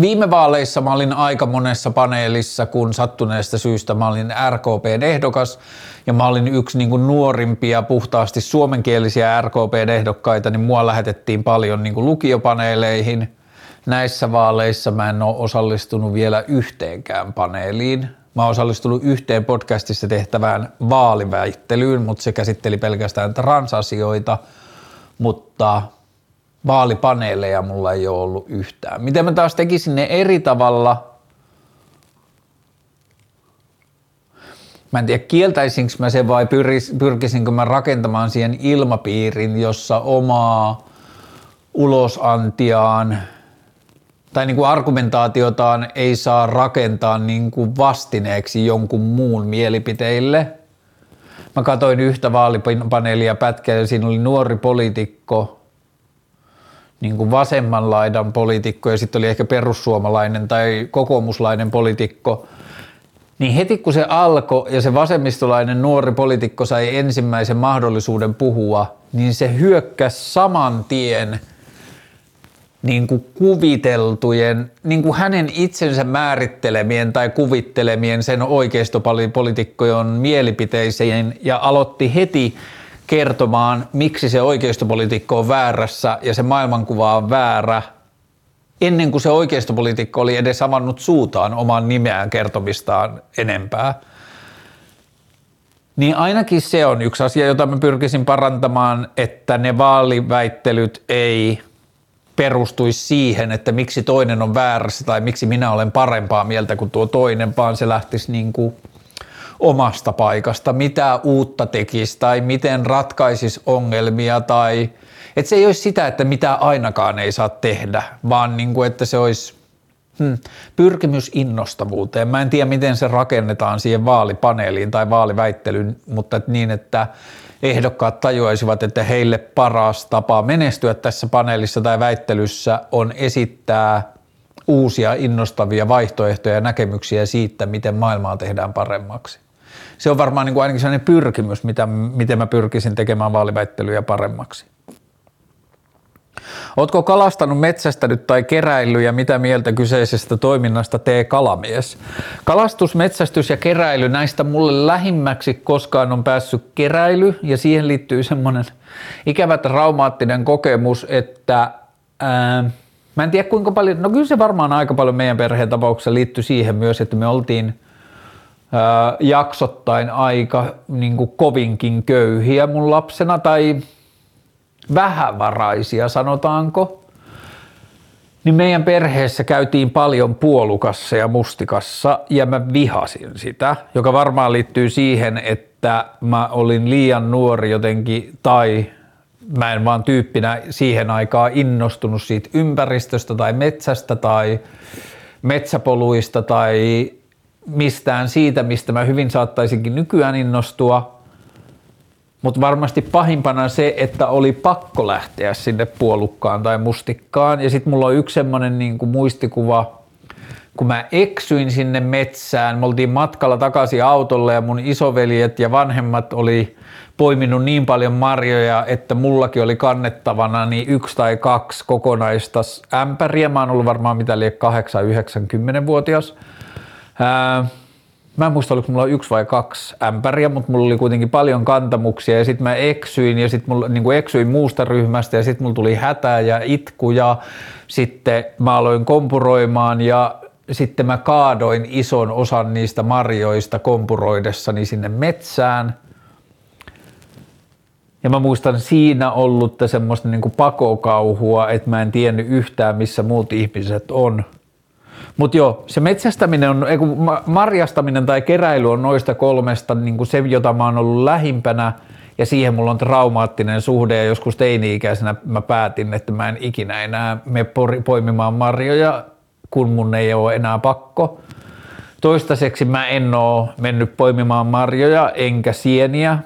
Viime vaaleissa mä olin aika monessa paneelissa, kun sattuneesta syystä mä olin RKPn ehdokas ja mä olin yksi niin kuin nuorimpia puhtaasti suomenkielisiä RKPn ehdokkaita, niin mua lähetettiin paljon niin kuin lukiopaneeleihin. Näissä vaaleissa mä en ole osallistunut vielä yhteenkään paneeliin, Mä oon osallistunut yhteen podcastissa tehtävään vaaliväittelyyn, mutta se käsitteli pelkästään transasioita, mutta vaalipaneeleja mulla ei ole ollut yhtään. Miten mä taas tekisin ne eri tavalla? Mä en tiedä, kieltäisinkö mä sen vai pyris, pyrkisinkö mä rakentamaan siihen ilmapiirin, jossa omaa ulosantiaan tai niin kuin argumentaatiotaan ei saa rakentaa niin kuin vastineeksi jonkun muun mielipiteille. Mä katsoin yhtä vaalipaneelia pätkää ja siinä oli nuori poliitikko, niin kuin vasemman laidan poliitikko ja sitten oli ehkä perussuomalainen tai kokoomuslainen poliitikko, niin heti kun se alkoi ja se vasemmistolainen nuori poliitikko sai ensimmäisen mahdollisuuden puhua, niin se hyökkäsi saman tien niin kuin kuviteltujen, niin kuin hänen itsensä määrittelemien tai kuvittelemien sen oikeistopolitiikkojen mielipiteisiin ja aloitti heti kertomaan, miksi se oikeistopolitiikko on väärässä ja se maailmankuva on väärä, ennen kuin se oikeistopolitiikko oli edes avannut suutaan oman nimeään kertomistaan enempää. Niin ainakin se on yksi asia, jota mä pyrkisin parantamaan, että ne vaaliväittelyt ei perustuisi siihen, että miksi toinen on väärässä tai miksi minä olen parempaa mieltä kuin tuo toinen, vaan se lähtisi niin kuin – omasta paikasta, mitä uutta tekisi tai miten ratkaisisi ongelmia tai että se ei olisi sitä, että mitä ainakaan ei saa tehdä, vaan niin kuin, että se olisi hmm, pyrkimys innostavuuteen. Mä en tiedä, miten se rakennetaan siihen vaalipaneeliin tai vaaliväittelyyn, mutta että niin, että ehdokkaat tajuaisivat, että heille paras tapa menestyä tässä paneelissa tai väittelyssä on esittää uusia innostavia vaihtoehtoja ja näkemyksiä siitä, miten maailmaa tehdään paremmaksi se on varmaan niin kuin ainakin sellainen pyrkimys, mitä, miten mä pyrkisin tekemään vaaliväittelyjä paremmaksi. Ootko kalastanut, metsästänyt tai keräillyt ja mitä mieltä kyseisestä toiminnasta tee kalamies? Kalastus, metsästys ja keräily, näistä mulle lähimmäksi koskaan on päässyt keräily ja siihen liittyy semmoinen ikävä traumaattinen kokemus, että ää, mä en tiedä kuinka paljon, no kyllä se varmaan aika paljon meidän perheen tapauksessa liittyy siihen myös, että me oltiin – jaksottain aika niin kuin kovinkin köyhiä mun lapsena tai vähävaraisia sanotaanko, niin meidän perheessä käytiin paljon puolukassa ja mustikassa ja mä vihasin sitä, joka varmaan liittyy siihen, että mä olin liian nuori jotenkin tai mä en vaan tyyppinä siihen aikaan innostunut siitä ympäristöstä tai metsästä tai metsäpoluista tai mistään siitä, mistä mä hyvin saattaisinkin nykyään innostua, mutta varmasti pahimpana se, että oli pakko lähteä sinne puolukkaan tai mustikkaan. Ja sitten mulla on yksi semmoinen niin kuin muistikuva, kun mä eksyin sinne metsään, me oltiin matkalla takaisin autolle ja mun isoveljet ja vanhemmat oli poiminut niin paljon marjoja, että mullakin oli kannettavana niin yksi tai kaksi kokonaista ämpäriä. Mä oon ollut varmaan mitä liian 8-90-vuotias. Ää, mä en muista, oliko mulla yksi vai kaksi ämpäriä, mutta mulla oli kuitenkin paljon kantamuksia ja sitten mä eksyin ja sitten mulla niin eksyin muusta ryhmästä ja sitten mulla tuli hätää ja itku ja sitten mä aloin kompuroimaan ja sitten mä kaadoin ison osan niistä marjoista kompuroidessani sinne metsään. Ja mä muistan siinä ollutta semmoista niin pakokauhua, että mä en tiennyt yhtään missä muut ihmiset on – mutta joo, se metsästäminen on, ei marjastaminen tai keräily on noista kolmesta niin kuin se, jota mä oon ollut lähimpänä ja siihen mulla on traumaattinen suhde ja joskus teini-ikäisenä mä päätin, että mä en ikinä enää me poimimaan marjoja, kun mun ei ole enää pakko. Toistaiseksi mä en oo mennyt poimimaan marjoja enkä sieniä,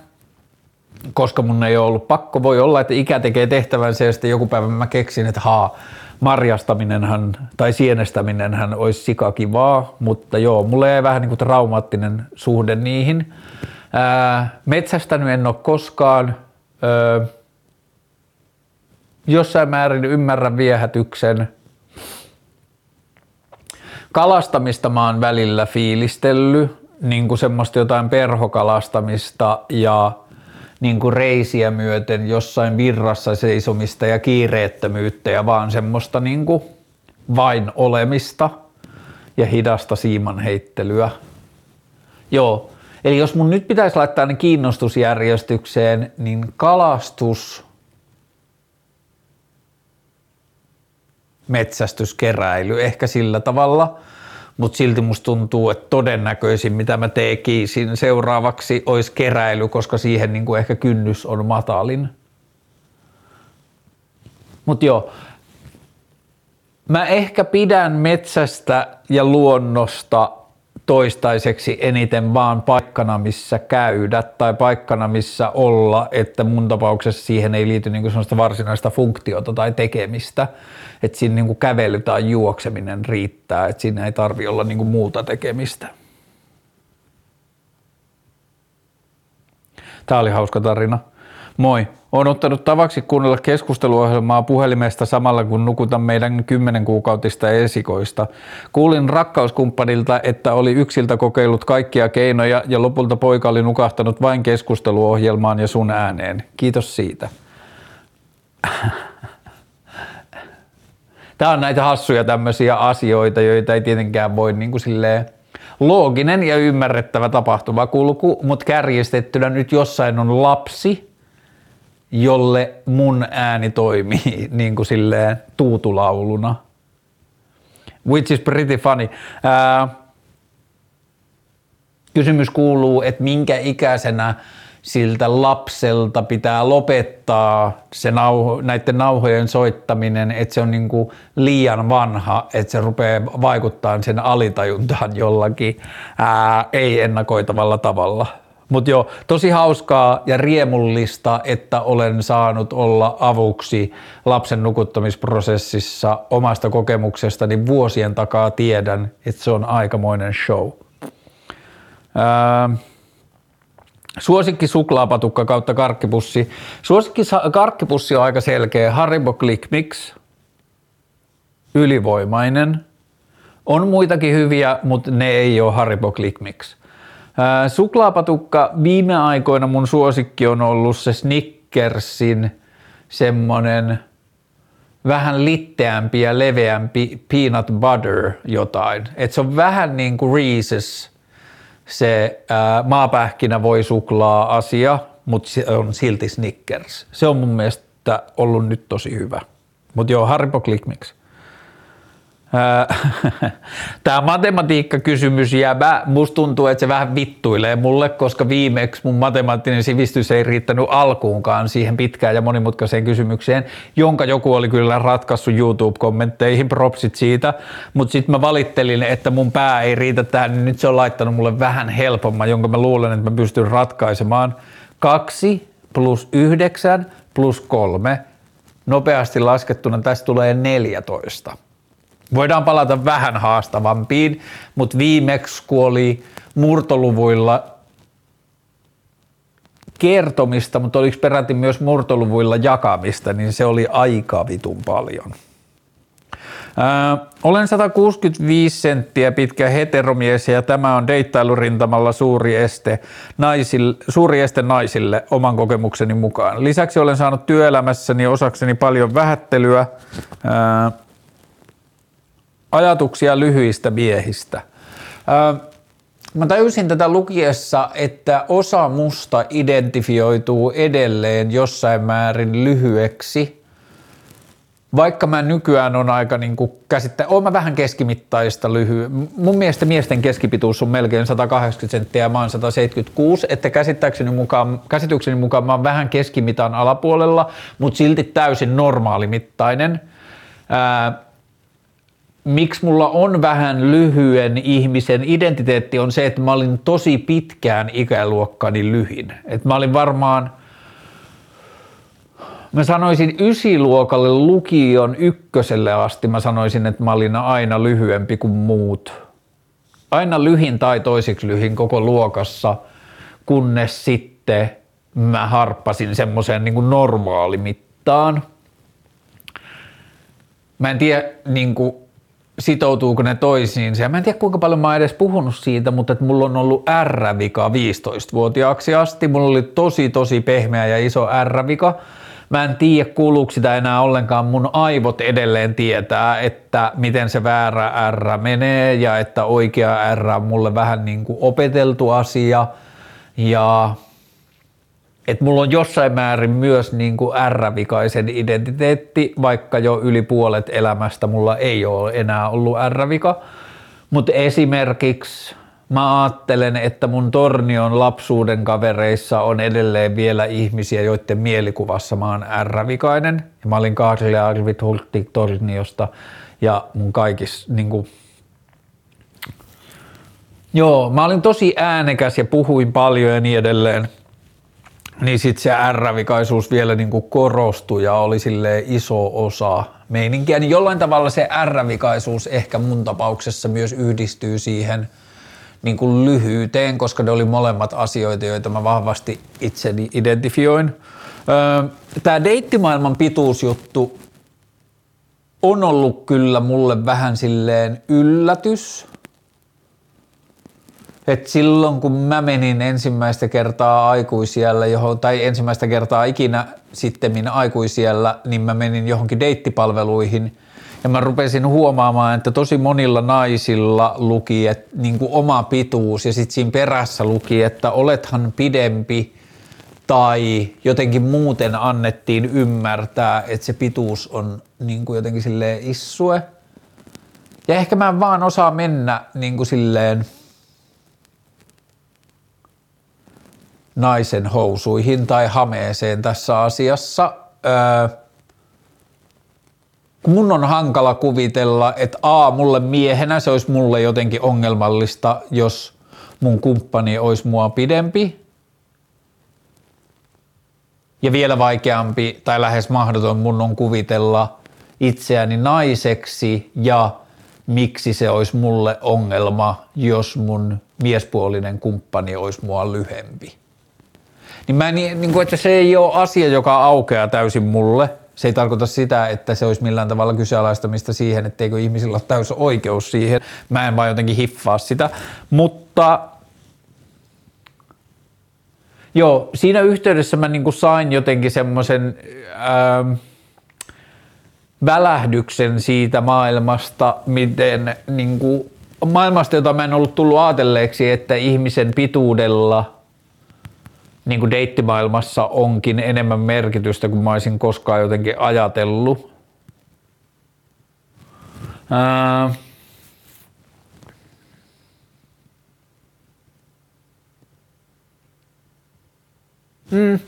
koska mun ei ole ollut pakko. Voi olla, että ikä tekee tehtävänsä ja sitten joku päivä mä keksin, että haa, marjastaminenhan tai sienestäminenhän olisi sikakivaa, mutta joo, mulle ei vähän niin kuin traumaattinen suhde niihin. Ää, metsästänyt en ole koskaan. Ää, jossain määrin ymmärrän viehätyksen. Kalastamista mä oon välillä fiilistellyt, niin kuin semmoista jotain perhokalastamista ja niin kuin reisiä myöten jossain virrassa seisomista ja kiireettömyyttä ja vaan semmoista niin kuin vain olemista ja hidasta siiman heittelyä. Joo, eli jos mun nyt pitäisi laittaa ne kiinnostusjärjestykseen, niin kalastus, metsästyskeräily ehkä sillä tavalla, mutta silti musta tuntuu, että todennäköisin mitä mä tekisin seuraavaksi olisi keräily, koska siihen niin kuin ehkä kynnys on matalin. Mutta joo, mä ehkä pidän metsästä ja luonnosta toistaiseksi eniten vaan paikkana, missä käydä tai paikkana, missä olla, että mun tapauksessa siihen ei liity niin sellaista varsinaista funktiota tai tekemistä, että siinä niin kävely tai juokseminen riittää, että siinä ei tarvi olla niin muuta tekemistä. Tämä oli hauska tarina. Moi. Olen ottanut tavaksi kuunnella keskusteluohjelmaa puhelimesta samalla kun nukutan meidän kymmenen kuukautista esikoista. Kuulin rakkauskumppanilta, että oli yksiltä kokeillut kaikkia keinoja ja lopulta poika oli nukahtanut vain keskusteluohjelmaan ja sun ääneen. Kiitos siitä. Tämä on näitä hassuja tämmöisiä asioita, joita ei tietenkään voi niin kuin silleen looginen ja ymmärrettävä tapahtuma kulku, mutta kärjistettynä nyt jossain on lapsi – jolle mun ääni toimii niin kuin silleen tuutulauluna. Which is pretty funny. Ää, kysymys kuuluu, että minkä ikäisenä siltä lapselta pitää lopettaa se nauho, näiden nauhojen soittaminen, että se on niin kuin liian vanha, että se rupeaa vaikuttaa sen alitajuntaan jollakin ää, ei-ennakoitavalla tavalla. Mutta joo, tosi hauskaa ja riemullista, että olen saanut olla avuksi lapsen nukuttamisprosessissa omasta kokemuksestani vuosien takaa tiedän, että se on aikamoinen show. Ää, Suosikki suklaapatukka kautta karkkipussi. Suosikki karkkipussi on aika selkeä. Haribo Click Mix. Ylivoimainen. On muitakin hyviä, mutta ne ei ole Haribo Click Mix. Suklaapatukka viime aikoina mun suosikki on ollut se Snickersin semmonen vähän litteämpi ja leveämpi peanut butter jotain. Et se on vähän niin kuin Reese's se ää, maapähkinä voi suklaa asia, mutta se on silti Snickers. Se on mun mielestä ollut nyt tosi hyvä. Mutta joo, Haribo Click Mix. Tämä matematiikkakysymys jää, musta tuntuu, että se vähän vittuilee mulle, koska viimeksi mun matemaattinen sivistys ei riittänyt alkuunkaan siihen pitkään ja monimutkaiseen kysymykseen, jonka joku oli kyllä ratkaissut YouTube-kommentteihin, propsit siitä, mutta sitten mä valittelin, että mun pää ei riitä tähän, niin nyt se on laittanut mulle vähän helpomman, jonka mä luulen, että mä pystyn ratkaisemaan. 2 plus 9 plus 3, nopeasti laskettuna tästä tulee 14. Voidaan palata vähän haastavampiin, mutta viimeksi kun oli murtoluvuilla kertomista, mutta oliko peräti myös murtoluvuilla jakamista, niin se oli aika vitun paljon. Öö, olen 165 senttiä pitkä heteromies ja tämä on deittailurintamalla suuri este, naisille, suuri este naisille oman kokemukseni mukaan. Lisäksi olen saanut työelämässäni osakseni paljon vähättelyä. Öö, ajatuksia lyhyistä miehistä. Mä tajusin tätä lukiessa, että osa musta identifioituu edelleen jossain määrin lyhyeksi, vaikka mä nykyään on aika niin kuin käsittä, oon mä vähän keskimittaista lyhy. Mun mielestä miesten keskipituus on melkein 180 senttiä ja mä oon 176, että käsittääkseni mukaan, käsitykseni mukaan mä oon vähän keskimitan alapuolella, mutta silti täysin normaalimittainen. Ää, miksi mulla on vähän lyhyen ihmisen identiteetti on se, että mä olin tosi pitkään ikäluokkani lyhin. Et mä olin varmaan, mä sanoisin ysiluokalle lukion ykköselle asti, mä sanoisin, että mä olin aina lyhyempi kuin muut. Aina lyhin tai toisiksi lyhin koko luokassa, kunnes sitten mä harppasin semmoiseen niin normaalimittaan. Mä en tiedä, niin kuin, sitoutuuko ne toisiinsa. Ja mä en tiedä kuinka paljon mä oon edes puhunut siitä, mutta että mulla on ollut R-vika 15-vuotiaaksi asti. Mulla oli tosi tosi pehmeä ja iso R-vika. Mä en tiedä, kuuluuko sitä enää ollenkaan. Mun aivot edelleen tietää, että miten se väärä R menee ja että oikea R on mulle vähän niin kuin opeteltu asia. Ja että mulla on jossain määrin myös niin kuin R-vikaisen identiteetti, vaikka jo yli puolet elämästä mulla ei ole enää ollut R-vika. Mutta esimerkiksi mä ajattelen, että mun tornion lapsuuden kavereissa on edelleen vielä ihmisiä, joiden mielikuvassa mä oon R-vikainen. Ja mä olin Kaarli Arvit Hulttik torniosta ja mun kaikissa niin kuin, Joo, mä olin tosi äänekäs ja puhuin paljon ja niin edelleen. Niin sitten se R-vikaisuus vielä niin kuin korostui ja oli sille iso osa meininkiä. Niin jollain tavalla se R-vikaisuus ehkä mun tapauksessa myös yhdistyy siihen – niin kuin lyhyyteen, koska ne oli molemmat asioita, joita mä vahvasti itseni identifioin. Tämä deittimaailman pituusjuttu on ollut kyllä mulle vähän silleen yllätys. Et silloin kun mä menin ensimmäistä kertaa aikuisiellä, johon, tai ensimmäistä kertaa ikinä sitten aikuisiellä, niin mä menin johonkin deittipalveluihin – ja mä rupesin huomaamaan, että tosi monilla naisilla luki että, niin kuin oma pituus ja sitten siinä perässä luki, että olethan pidempi tai jotenkin muuten annettiin ymmärtää, että se pituus on niin kuin jotenkin silleen issue. Ja ehkä mä en vaan osaa mennä niin kuin silleen naisen housuihin tai hameeseen tässä asiassa. Öö, mun on hankala kuvitella, että a, mulle miehenä se olisi mulle jotenkin ongelmallista, jos mun kumppani olisi mua pidempi. Ja vielä vaikeampi tai lähes mahdoton mun on kuvitella itseäni naiseksi ja miksi se olisi mulle ongelma, jos mun miespuolinen kumppani olisi mua lyhempi. Niin mä niin kuin, että se ei ole asia, joka aukeaa täysin mulle – se ei tarkoita sitä, että se olisi millään tavalla kyseenalaistamista siihen, etteikö ihmisillä ole täys oikeus siihen. Mä en vaan jotenkin hiffaa sitä. Mutta joo, siinä yhteydessä mä niin sain jotenkin semmoisen ähm, välähdyksen siitä maailmasta, miten niin kuin, maailmasta, jota mä en ollut tullut ajatelleeksi, että ihmisen pituudella – niin kuin deittimaailmassa onkin enemmän merkitystä kuin mä olisin koskaan jotenkin ajatellut. Ää, Mm.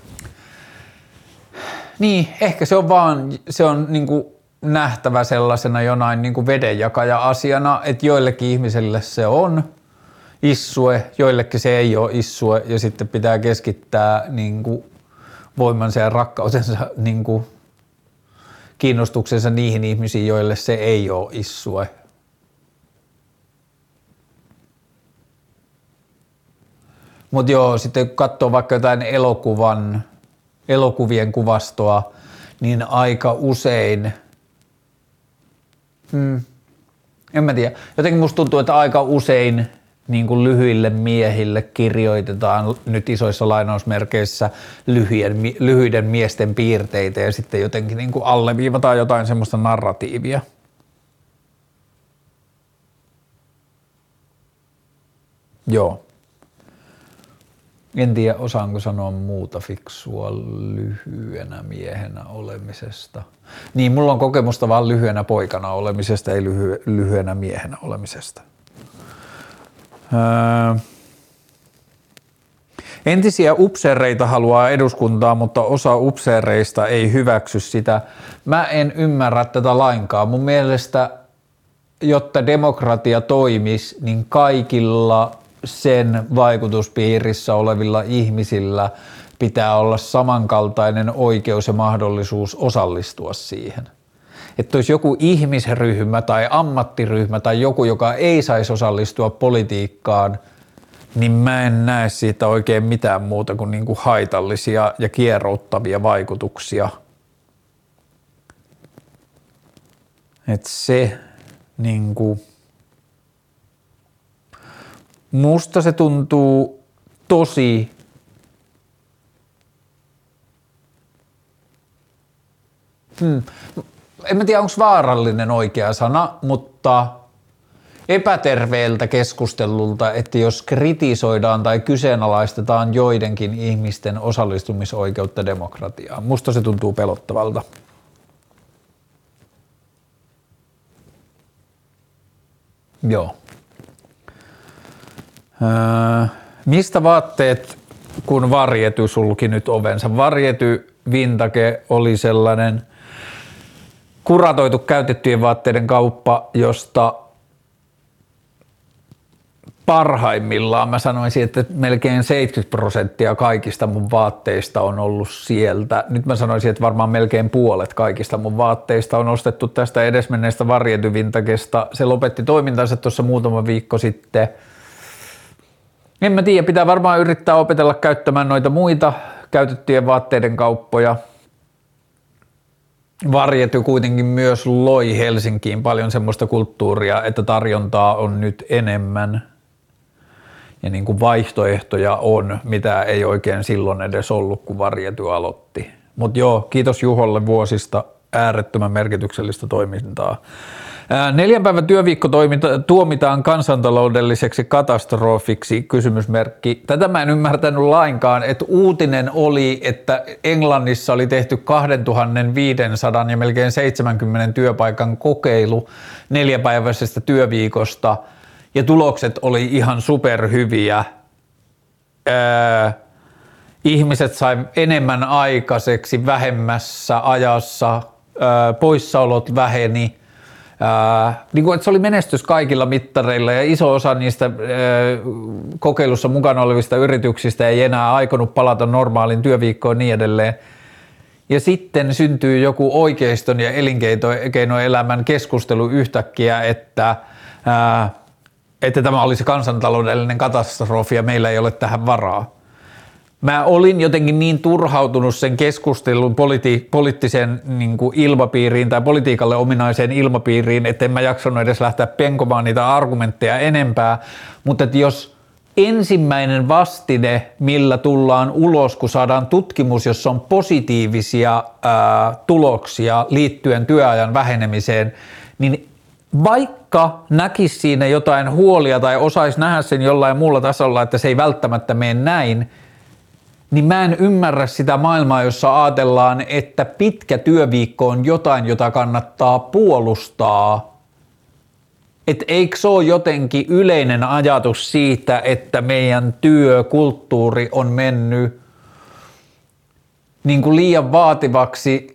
Niin, ehkä se on vaan, se on niin kuin nähtävä sellaisena jonain niin kuin vedenjakaja-asiana, että joillekin ihmisille se on – issue, joillekin se ei ole issue ja sitten pitää keskittää niin kuin voimansa ja rakkautensa niin kuin kiinnostuksensa niihin ihmisiin, joille se ei ole issue. Mutta joo, sitten kun katsoo vaikka jotain elokuvan, elokuvien kuvastoa, niin aika usein, hmm, en mä tiedä, jotenkin musta tuntuu, että aika usein niin kuin lyhyille miehille kirjoitetaan nyt isoissa lainausmerkeissä lyhyen, lyhyiden miesten piirteitä ja sitten jotenkin niin kuin alleviivataan jotain semmoista narratiivia. Joo. En tiedä, osaanko sanoa muuta fiksua lyhyenä miehenä olemisesta. Niin, mulla on kokemusta vaan lyhyenä poikana olemisesta, ei lyhy- lyhyenä miehenä olemisesta. Öö, entisiä upseereita haluaa eduskuntaa, mutta osa upseereista ei hyväksy sitä. Mä en ymmärrä tätä lainkaan. Mun mielestä, jotta demokratia toimisi, niin kaikilla sen vaikutuspiirissä olevilla ihmisillä pitää olla samankaltainen oikeus ja mahdollisuus osallistua siihen – että olisi joku ihmisryhmä tai ammattiryhmä tai joku, joka ei saisi osallistua politiikkaan, niin mä en näe siitä oikein mitään muuta kuin, niin kuin haitallisia ja kierouttavia vaikutuksia. Et se niin kuin, musta se tuntuu tosi hmm, en mä tiedä onko vaarallinen oikea sana, mutta epäterveeltä keskustelulta, että jos kritisoidaan tai kyseenalaistetaan joidenkin ihmisten osallistumisoikeutta demokratiaan. Musta se tuntuu pelottavalta. Joo. Öö, mistä vaatteet, kun varjety sulki nyt ovensa? Varjety Vintage oli sellainen kuratoitu käytettyjen vaatteiden kauppa, josta parhaimmillaan mä sanoisin, että melkein 70 prosenttia kaikista mun vaatteista on ollut sieltä. Nyt mä sanoisin, että varmaan melkein puolet kaikista mun vaatteista on ostettu tästä edesmenneestä varjetyvintagesta. Se lopetti toimintansa tuossa muutama viikko sitten. En mä tiedä, pitää varmaan yrittää opetella käyttämään noita muita käytettyjen vaatteiden kauppoja. Varjety kuitenkin myös loi Helsinkiin paljon semmoista kulttuuria, että tarjontaa on nyt enemmän – ja niin kuin vaihtoehtoja on, mitä ei oikein silloin edes ollut, kun Varjety aloitti. Mutta joo, kiitos Juholle vuosista äärettömän merkityksellistä toimintaa. Neljän päivän työviikko tuomitaan kansantaloudelliseksi katastrofiksi, kysymysmerkki. Tätä mä en ymmärtänyt lainkaan, että uutinen oli, että Englannissa oli tehty 2500 ja melkein 70 työpaikan kokeilu neljäpäiväisestä työviikosta – ja tulokset oli ihan superhyviä. Öö, ihmiset sai enemmän aikaiseksi vähemmässä ajassa, öö, poissaolot väheni. Niin kuin, että se oli menestys kaikilla mittareilla ja iso osa niistä öö, kokeilussa mukana olevista yrityksistä ei enää aikonut palata normaalin työviikkoon niin edelleen. Ja sitten syntyy joku oikeiston ja elinkeinoelämän keskustelu yhtäkkiä, että ää, että tämä olisi kansantaloudellinen katastrofi ja meillä ei ole tähän varaa. Mä olin jotenkin niin turhautunut sen keskustelun politi- poliittiseen niin ilmapiiriin tai politiikalle ominaiseen ilmapiiriin, että en mä jaksanut edes lähteä penkomaan niitä argumentteja enempää, mutta että jos ensimmäinen vastine, millä tullaan ulos, kun saadaan tutkimus, jossa on positiivisia ää, tuloksia liittyen työajan vähenemiseen, niin vaikka näkisi siinä jotain huolia tai osaisi nähdä sen jollain muulla tasolla, että se ei välttämättä mene näin, niin mä en ymmärrä sitä maailmaa, jossa ajatellaan, että pitkä työviikko on jotain, jota kannattaa puolustaa. Et eikö se ole jotenkin yleinen ajatus siitä, että meidän työkulttuuri on mennyt niin kuin liian vaativaksi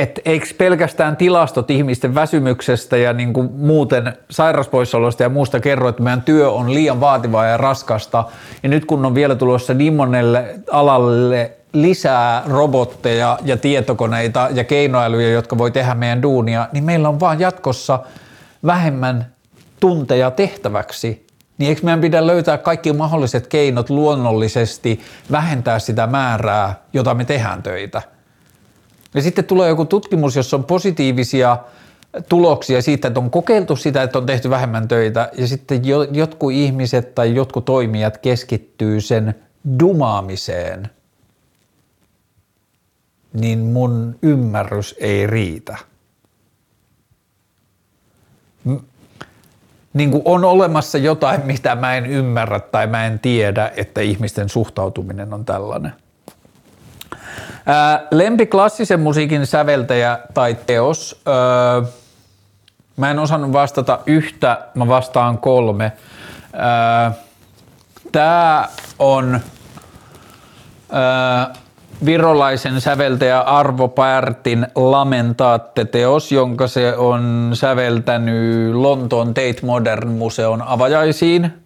että eikö pelkästään tilastot ihmisten väsymyksestä ja niin kuin muuten sairauspoissaolosta ja muusta kerro, että meidän työ on liian vaativaa ja raskasta. Ja nyt kun on vielä tulossa niin monelle alalle lisää robotteja ja tietokoneita ja keinoälyjä, jotka voi tehdä meidän duunia, niin meillä on vaan jatkossa vähemmän tunteja tehtäväksi. Niin eikö meidän pidä löytää kaikki mahdolliset keinot luonnollisesti vähentää sitä määrää, jota me tehdään töitä – ja sitten tulee joku tutkimus, jossa on positiivisia tuloksia siitä, että on kokeiltu sitä, että on tehty vähemmän töitä ja sitten jotkut ihmiset tai jotkut toimijat keskittyy sen dumaamiseen, niin mun ymmärrys ei riitä. Niin kuin on olemassa jotain, mitä mä en ymmärrä tai mä en tiedä, että ihmisten suhtautuminen on tällainen. Lempi klassisen musiikin säveltäjä tai teos. Mä en osannut vastata yhtä, mä vastaan kolme. Tää on virolaisen säveltäjä Arvo Pärtin Lamentaatte-teos, jonka se on säveltänyt Lontoon Tate Modern Museon avajaisiin.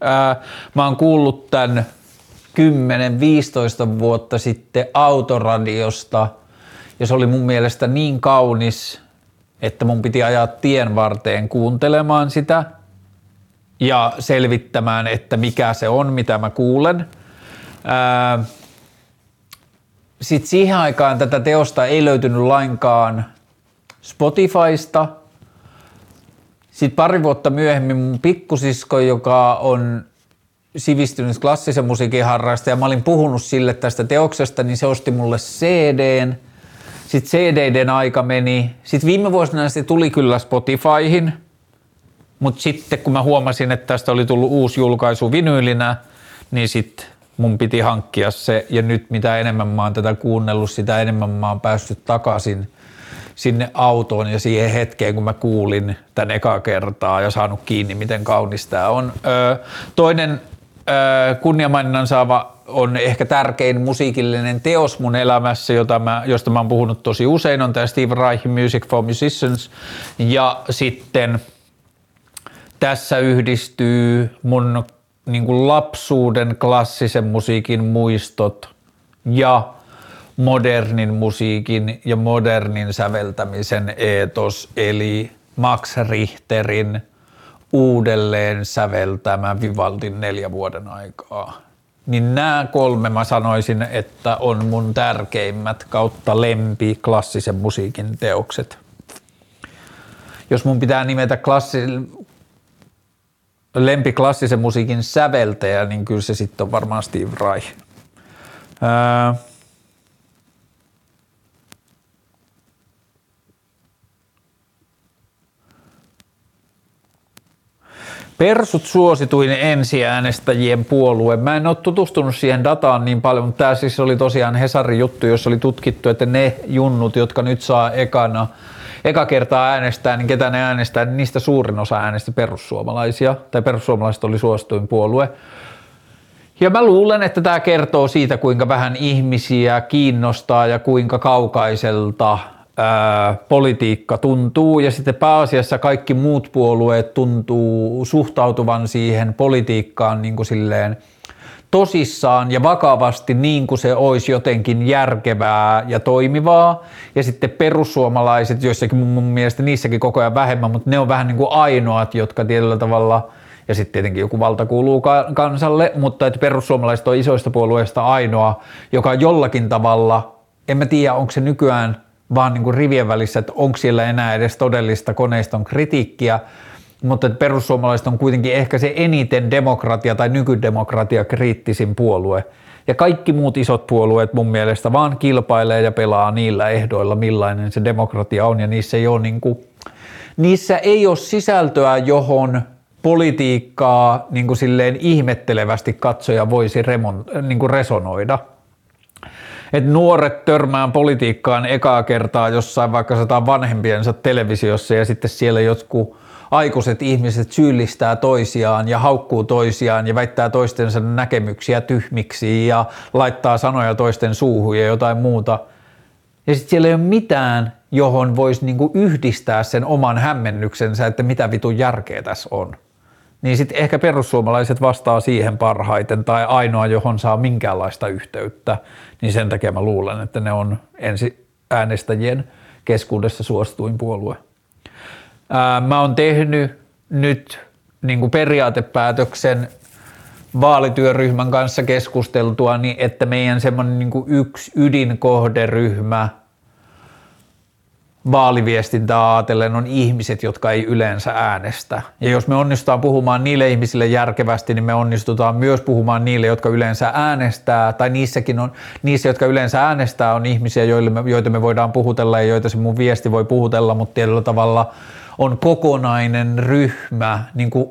Mä oon kuullut tämän 10-15 vuotta sitten autoradiosta ja se oli mun mielestä niin kaunis, että mun piti ajaa tien varteen kuuntelemaan sitä ja selvittämään, että mikä se on, mitä mä kuulen. Sitten siihen aikaan tätä teosta ei löytynyt lainkaan Spotifysta. Sitten pari vuotta myöhemmin mun pikkusisko, joka on sivistynyt klassisen musiikin harrastaja. Mä olin puhunut sille tästä teoksesta, niin se osti mulle CDn. Sitten CD-den aika meni. Sitten viime vuosina se tuli kyllä Spotifyhin, mutta sitten kun mä huomasin, että tästä oli tullut uusi julkaisu vinyylinä, niin sitten mun piti hankkia se. Ja nyt mitä enemmän mä oon tätä kuunnellut, sitä enemmän mä oon päässyt takaisin sinne autoon ja siihen hetkeen, kun mä kuulin tän ekaa kertaa ja saanut kiinni, miten kaunis tämä on. Öö, toinen kunniamaininnan saava on ehkä tärkein musiikillinen teos mun elämässä, jota mä, josta mä oon puhunut tosi usein, on tämä Steve Reich Music for Musicians. Ja sitten tässä yhdistyy mun niin kuin lapsuuden klassisen musiikin muistot ja modernin musiikin ja modernin säveltämisen eetos, eli Max Richterin uudelleen säveltämä Vivaldin neljä vuoden aikaa. Niin nämä kolme mä sanoisin, että on mun tärkeimmät kautta lempi klassisen musiikin teokset. Jos mun pitää nimetä klassi, lempi klassisen musiikin säveltäjä, niin kyllä se sitten on varmaan Steve Reich. Öö, Persut suosituin ensiäänestäjien puolue. Mä en ole tutustunut siihen dataan niin paljon, mutta tämä siis oli tosiaan Hesarin juttu, jossa oli tutkittu, että ne junnut, jotka nyt saa ekana, eka kertaa äänestää, niin ketä ne äänestää, niin niistä suurin osa äänesti perussuomalaisia, tai perussuomalaiset oli suosituin puolue. Ja mä luulen, että tämä kertoo siitä, kuinka vähän ihmisiä kiinnostaa ja kuinka kaukaiselta ää, politiikka tuntuu ja sitten pääasiassa kaikki muut puolueet tuntuu suhtautuvan siihen politiikkaan niin kuin silleen tosissaan ja vakavasti niin kuin se olisi jotenkin järkevää ja toimivaa. Ja sitten perussuomalaiset, joissakin mun mielestä niissäkin koko ajan vähemmän, mutta ne on vähän niin kuin ainoat, jotka tietyllä tavalla ja sitten tietenkin joku valta kuuluu kansalle, mutta että perussuomalaiset on isoista puolueista ainoa, joka jollakin tavalla, en mä tiedä onko se nykyään vaan niin kuin rivien välissä, että onko siellä enää edes todellista koneiston kritiikkiä, mutta että perussuomalaiset on kuitenkin ehkä se eniten demokratia tai nykydemokratia kriittisin puolue. Ja kaikki muut isot puolueet mun mielestä vaan kilpailee ja pelaa niillä ehdoilla, millainen se demokratia on, ja niissä ei ole, niin kuin, niissä ei ole sisältöä, johon politiikkaa niin kuin silleen ihmettelevästi katsoja voisi remon, niin kuin resonoida – että nuoret törmään politiikkaan ekaa kertaa jossain vaikka sataan vanhempiensa televisiossa ja sitten siellä jotkut aikuiset ihmiset syyllistää toisiaan ja haukkuu toisiaan ja väittää toistensa näkemyksiä tyhmiksi ja laittaa sanoja toisten suuhun ja jotain muuta. Ja sitten siellä ei ole mitään, johon voisi niinku yhdistää sen oman hämmennyksensä, että mitä vitun järkeä tässä on niin sitten ehkä perussuomalaiset vastaa siihen parhaiten tai ainoa, johon saa minkäänlaista yhteyttä, niin sen takia mä luulen, että ne on ensi äänestäjien keskuudessa suosituin puolue. Ää, mä oon tehnyt nyt niin kuin periaatepäätöksen vaalityöryhmän kanssa keskusteltua, niin että meidän semmoinen niin yksi ydinkohderyhmä – vaaliviestintää ajatellen on ihmiset, jotka ei yleensä äänestä. Ja jos me onnistutaan puhumaan niille ihmisille järkevästi, niin me onnistutaan myös puhumaan niille, jotka yleensä äänestää, tai niissäkin on, niissä, jotka yleensä äänestää, on ihmisiä, joille me, joita me voidaan puhutella ja joita se mun viesti voi puhutella, mutta tietyllä tavalla on kokonainen ryhmä, niin kuin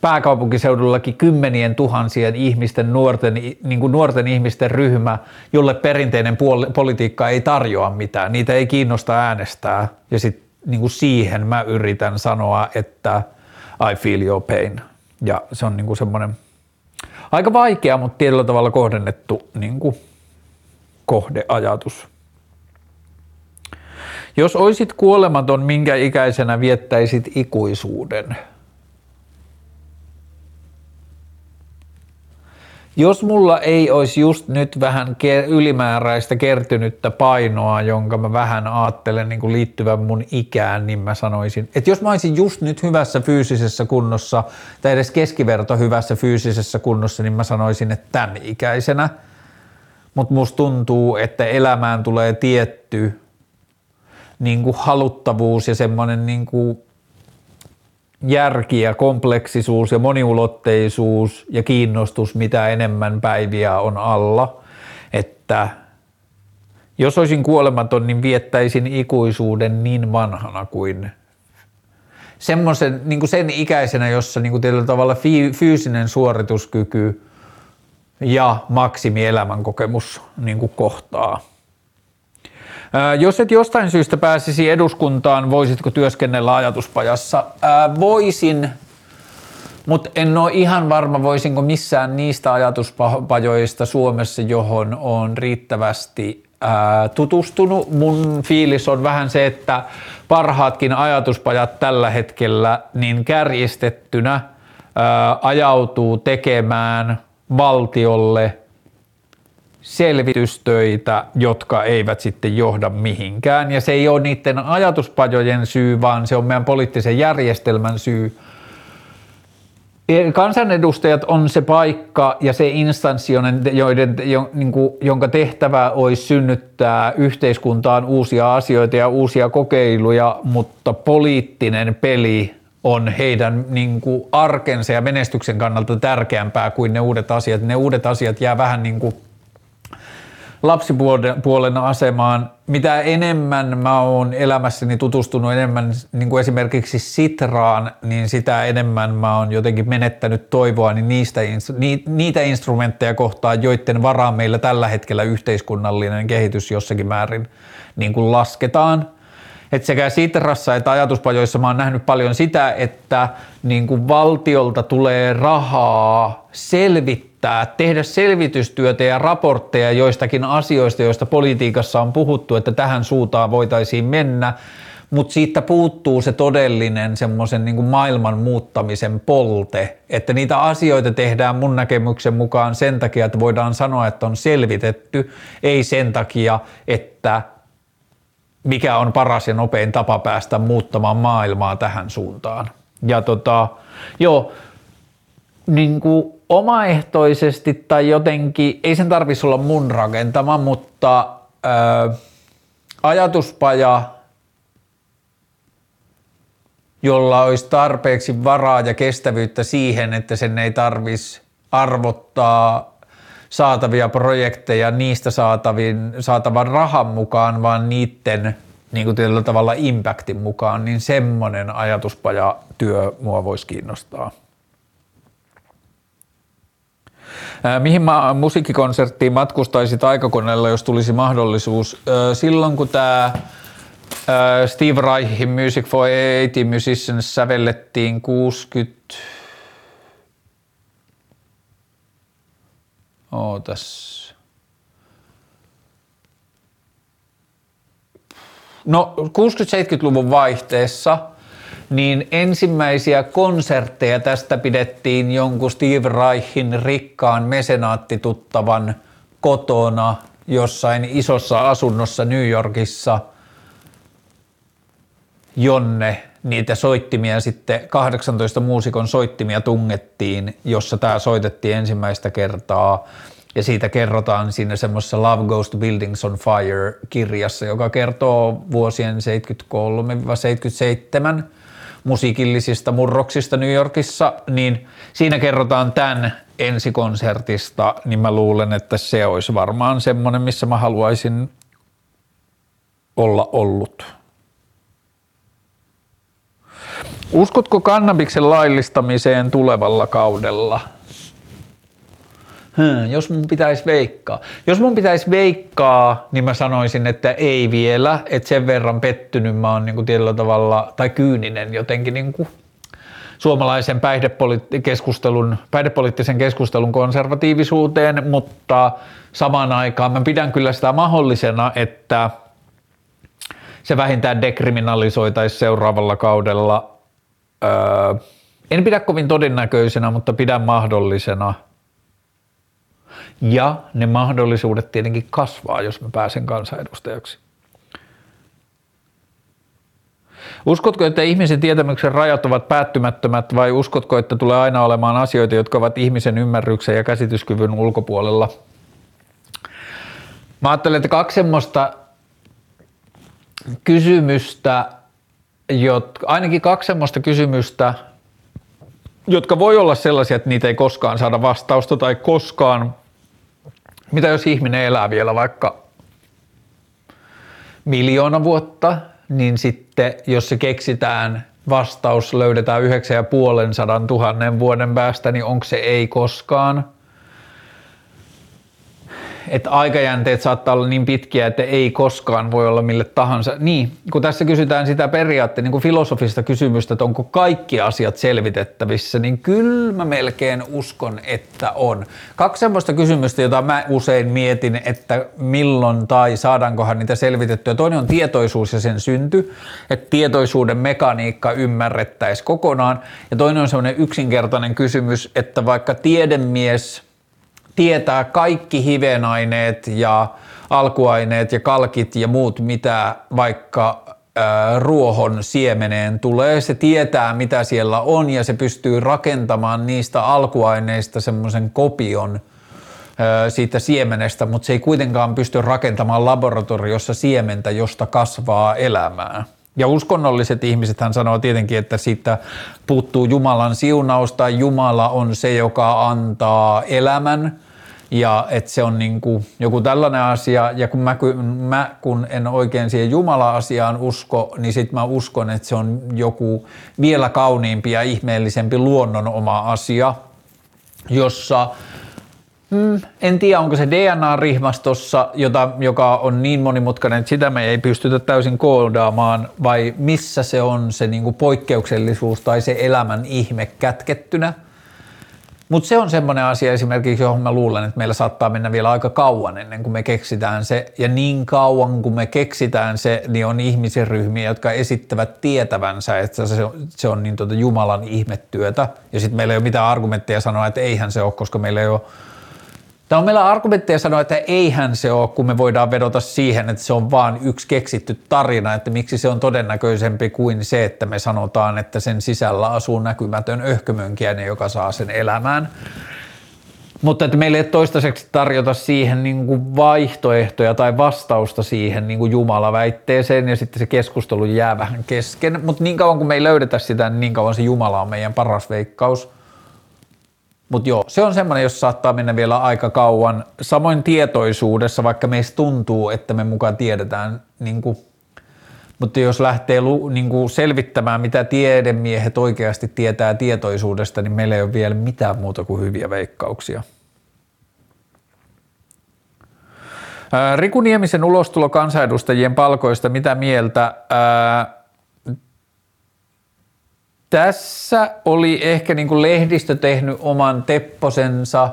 pääkaupunkiseudullakin kymmenien tuhansien ihmisten, nuorten, niin kuin nuorten ihmisten ryhmä, jolle perinteinen puol- politiikka ei tarjoa mitään. Niitä ei kiinnosta äänestää. Ja sit, niin siihen mä yritän sanoa, että I feel your pain. Ja se on niin kuin semmoinen aika vaikea, mutta tietyllä tavalla kohdennettu niin kuin kohdeajatus. Jos oisit kuolematon, minkä ikäisenä viettäisit ikuisuuden – Jos mulla ei olisi just nyt vähän ylimääräistä kertynyttä painoa, jonka mä vähän ajattelen niin kuin liittyvän mun ikään, niin mä sanoisin, että jos mä olisin just nyt hyvässä fyysisessä kunnossa tai edes keskiverto hyvässä fyysisessä kunnossa, niin mä sanoisin, että tämän ikäisenä. Mutta musta tuntuu, että elämään tulee tietty niin kuin haluttavuus ja semmoinen niin kuin järki ja kompleksisuus ja moniulotteisuus ja kiinnostus, mitä enemmän päiviä on alla, että Jos olisin kuolematon, niin viettäisin ikuisuuden niin vanhana kuin semmoisen, niin kuin sen ikäisenä, jossa niin kuin tietyllä tavalla fyysinen suorituskyky ja maksimielämän kokemus niin kuin kohtaa. Jos et jostain syystä pääsisi eduskuntaan, voisitko työskennellä ajatuspajassa? Ää, voisin, mutta en ole ihan varma, voisinko missään niistä ajatuspajoista Suomessa, johon on riittävästi ää, tutustunut. Mun fiilis on vähän se, että parhaatkin ajatuspajat tällä hetkellä niin kärjistettynä ää, ajautuu tekemään valtiolle selvitystöitä, jotka eivät sitten johda mihinkään. Ja se ei ole niiden ajatuspajojen syy, vaan se on meidän poliittisen järjestelmän syy – Kansanedustajat on se paikka ja se instanssi, joiden, niin jonka tehtävä olisi synnyttää yhteiskuntaan uusia asioita ja uusia kokeiluja, mutta poliittinen peli on heidän niin kuin, arkensa ja menestyksen kannalta tärkeämpää kuin ne uudet asiat. Ne uudet asiat jää vähän niin kuin lapsipuolen asemaan. Mitä enemmän mä oon elämässäni tutustunut enemmän niin kuin esimerkiksi Sitraan, niin sitä enemmän mä oon jotenkin menettänyt toivoa niin niistä, niitä instrumentteja kohtaan, joiden varaan meillä tällä hetkellä yhteiskunnallinen kehitys jossakin määrin niin kuin lasketaan – että sekä Sitrassa että ajatuspajoissa mä oon nähnyt paljon sitä, että niin kuin valtiolta tulee rahaa selvittää, tehdä selvitystyötä ja raportteja joistakin asioista, joista politiikassa on puhuttu, että tähän suuntaan voitaisiin mennä, mutta siitä puuttuu se todellinen semmoisen niin maailman muuttamisen polte, että niitä asioita tehdään mun näkemyksen mukaan sen takia, että voidaan sanoa, että on selvitetty, ei sen takia, että mikä on paras ja nopein tapa päästä muuttamaan maailmaa tähän suuntaan. Ja tota, joo, niin kuin omaehtoisesti tai jotenkin, ei sen tarvitsisi olla mun rakentama, mutta ää, ajatuspaja, jolla olisi tarpeeksi varaa ja kestävyyttä siihen, että sen ei tarvitsisi arvottaa saatavia projekteja niistä saatavin, saatavan rahan mukaan, vaan niiden niin kuin tietyllä tavalla impactin mukaan, niin semmoinen ajatuspaja työ mua voisi kiinnostaa. Mihin mä musiikkikonserttiin matkustaisit aikakoneella, jos tulisi mahdollisuus? Silloin kun tämä Steve Reichin Music for 80 Musicians sävellettiin 60 Ootas. No 60-70-luvun vaihteessa niin ensimmäisiä konsertteja tästä pidettiin jonkun Steve Reichin rikkaan mesenaattituttavan kotona jossain isossa asunnossa New Yorkissa, jonne niitä soittimia sitten 18 muusikon soittimia tungettiin, jossa tämä soitettiin ensimmäistä kertaa. Ja siitä kerrotaan siinä semmoisessa Love Ghost Buildings on Fire-kirjassa, joka kertoo vuosien 73-77 musiikillisista murroksista New Yorkissa, niin siinä kerrotaan tämän ensikonsertista, niin mä luulen, että se olisi varmaan semmoinen, missä mä haluaisin olla ollut. Uskotko kannabiksen laillistamiseen tulevalla kaudella? Hmm, jos mun pitäisi veikkaa. Jos mun pitäisi veikkaa, niin mä sanoisin, että ei vielä, että sen verran pettynyt mä oon niin tietyllä tavalla, tai kyyninen jotenkin niin kuin suomalaisen päihdepoliitt- keskustelun, keskustelun konservatiivisuuteen, mutta samaan aikaan mä pidän kyllä sitä mahdollisena, että se vähintään dekriminalisoitaisiin seuraavalla kaudella Öö, en pidä kovin todennäköisenä, mutta pidän mahdollisena. Ja ne mahdollisuudet tietenkin kasvaa, jos mä pääsen kansanedustajaksi. Uskotko, että ihmisen tietämyksen rajat ovat päättymättömät vai uskotko, että tulee aina olemaan asioita, jotka ovat ihmisen ymmärryksen ja käsityskyvyn ulkopuolella? Mä ajattelen, että kaksi semmoista kysymystä, jotka, ainakin kaksi semmoista kysymystä, jotka voi olla sellaisia, että niitä ei koskaan saada vastausta tai koskaan, mitä jos ihminen elää vielä vaikka miljoona vuotta, niin sitten jos se keksitään vastaus löydetään 9,5 tuhannen vuoden päästä, niin onko se ei koskaan – että aikajänteet saattaa olla niin pitkiä, että ei koskaan voi olla mille tahansa. Niin, kun tässä kysytään sitä periaatteen niin kuin filosofista kysymystä, että onko kaikki asiat selvitettävissä, niin kyllä mä melkein uskon, että on. Kaksi semmoista kysymystä, jota mä usein mietin, että milloin tai saadaankohan niitä selvitettyä. Toinen on tietoisuus ja sen synty, että tietoisuuden mekaniikka ymmärrettäisiin kokonaan. Ja toinen on semmoinen yksinkertainen kysymys, että vaikka tiedemies – tietää kaikki hivenaineet ja alkuaineet ja kalkit ja muut, mitä vaikka ruohon siemeneen tulee. Se tietää, mitä siellä on ja se pystyy rakentamaan niistä alkuaineista semmoisen kopion siitä siemenestä, mutta se ei kuitenkaan pysty rakentamaan laboratoriossa siementä, josta kasvaa elämää. Ja uskonnolliset ihmiset hän sanoo tietenkin, että siitä puuttuu Jumalan siunaus tai Jumala on se, joka antaa elämän. Ja että se on niin kuin joku tällainen asia, ja kun mä, mä kun en oikein siihen Jumala-asiaan usko, niin sitten mä uskon, että se on joku vielä kauniimpi ja ihmeellisempi luonnon oma asia, jossa Mm, en tiedä, onko se DNA-rihmastossa, jota, joka on niin monimutkainen, että sitä me ei pystytä täysin koodaamaan, vai missä se on se niin kuin poikkeuksellisuus tai se elämän ihme kätkettynä – mutta se on semmoinen asia esimerkiksi, johon mä luulen, että meillä saattaa mennä vielä aika kauan ennen kuin me keksitään se. Ja niin kauan kuin me keksitään se, niin on ihmisen ryhmiä, jotka esittävät tietävänsä, että se on, se on niin tuota Jumalan ihmettyötä. Ja sitten meillä ei ole mitään argumentteja sanoa, että eihän se ole, koska meillä ei ole Tämä on meillä argumentteja sanoa, että eihän se ole, kun me voidaan vedota siihen, että se on vain yksi keksitty tarina, että miksi se on todennäköisempi kuin se, että me sanotaan, että sen sisällä asuu näkymätön öhkömönkiäinen, joka saa sen elämään. Mutta että meillä ei toistaiseksi tarjota siihen niin kuin vaihtoehtoja tai vastausta siihen niin kuin Jumala-väitteeseen ja sitten se keskustelu jää vähän kesken. Mutta niin kauan kuin me ei löydetä sitä, niin, niin kauan se Jumala on meidän paras veikkaus – mutta joo, se on semmoinen, jos saattaa mennä vielä aika kauan. Samoin tietoisuudessa, vaikka meistä tuntuu, että me mukaan tiedetään, niin kuin, mutta jos lähtee niin kuin selvittämään, mitä tiedemiehet oikeasti tietää tietoisuudesta, niin meillä ei ole vielä mitään muuta kuin hyviä veikkauksia. Riku Niemisen ulostulo kansanedustajien palkoista, mitä mieltä? Ää, tässä oli ehkä niin kuin lehdistö tehnyt oman tepposensa.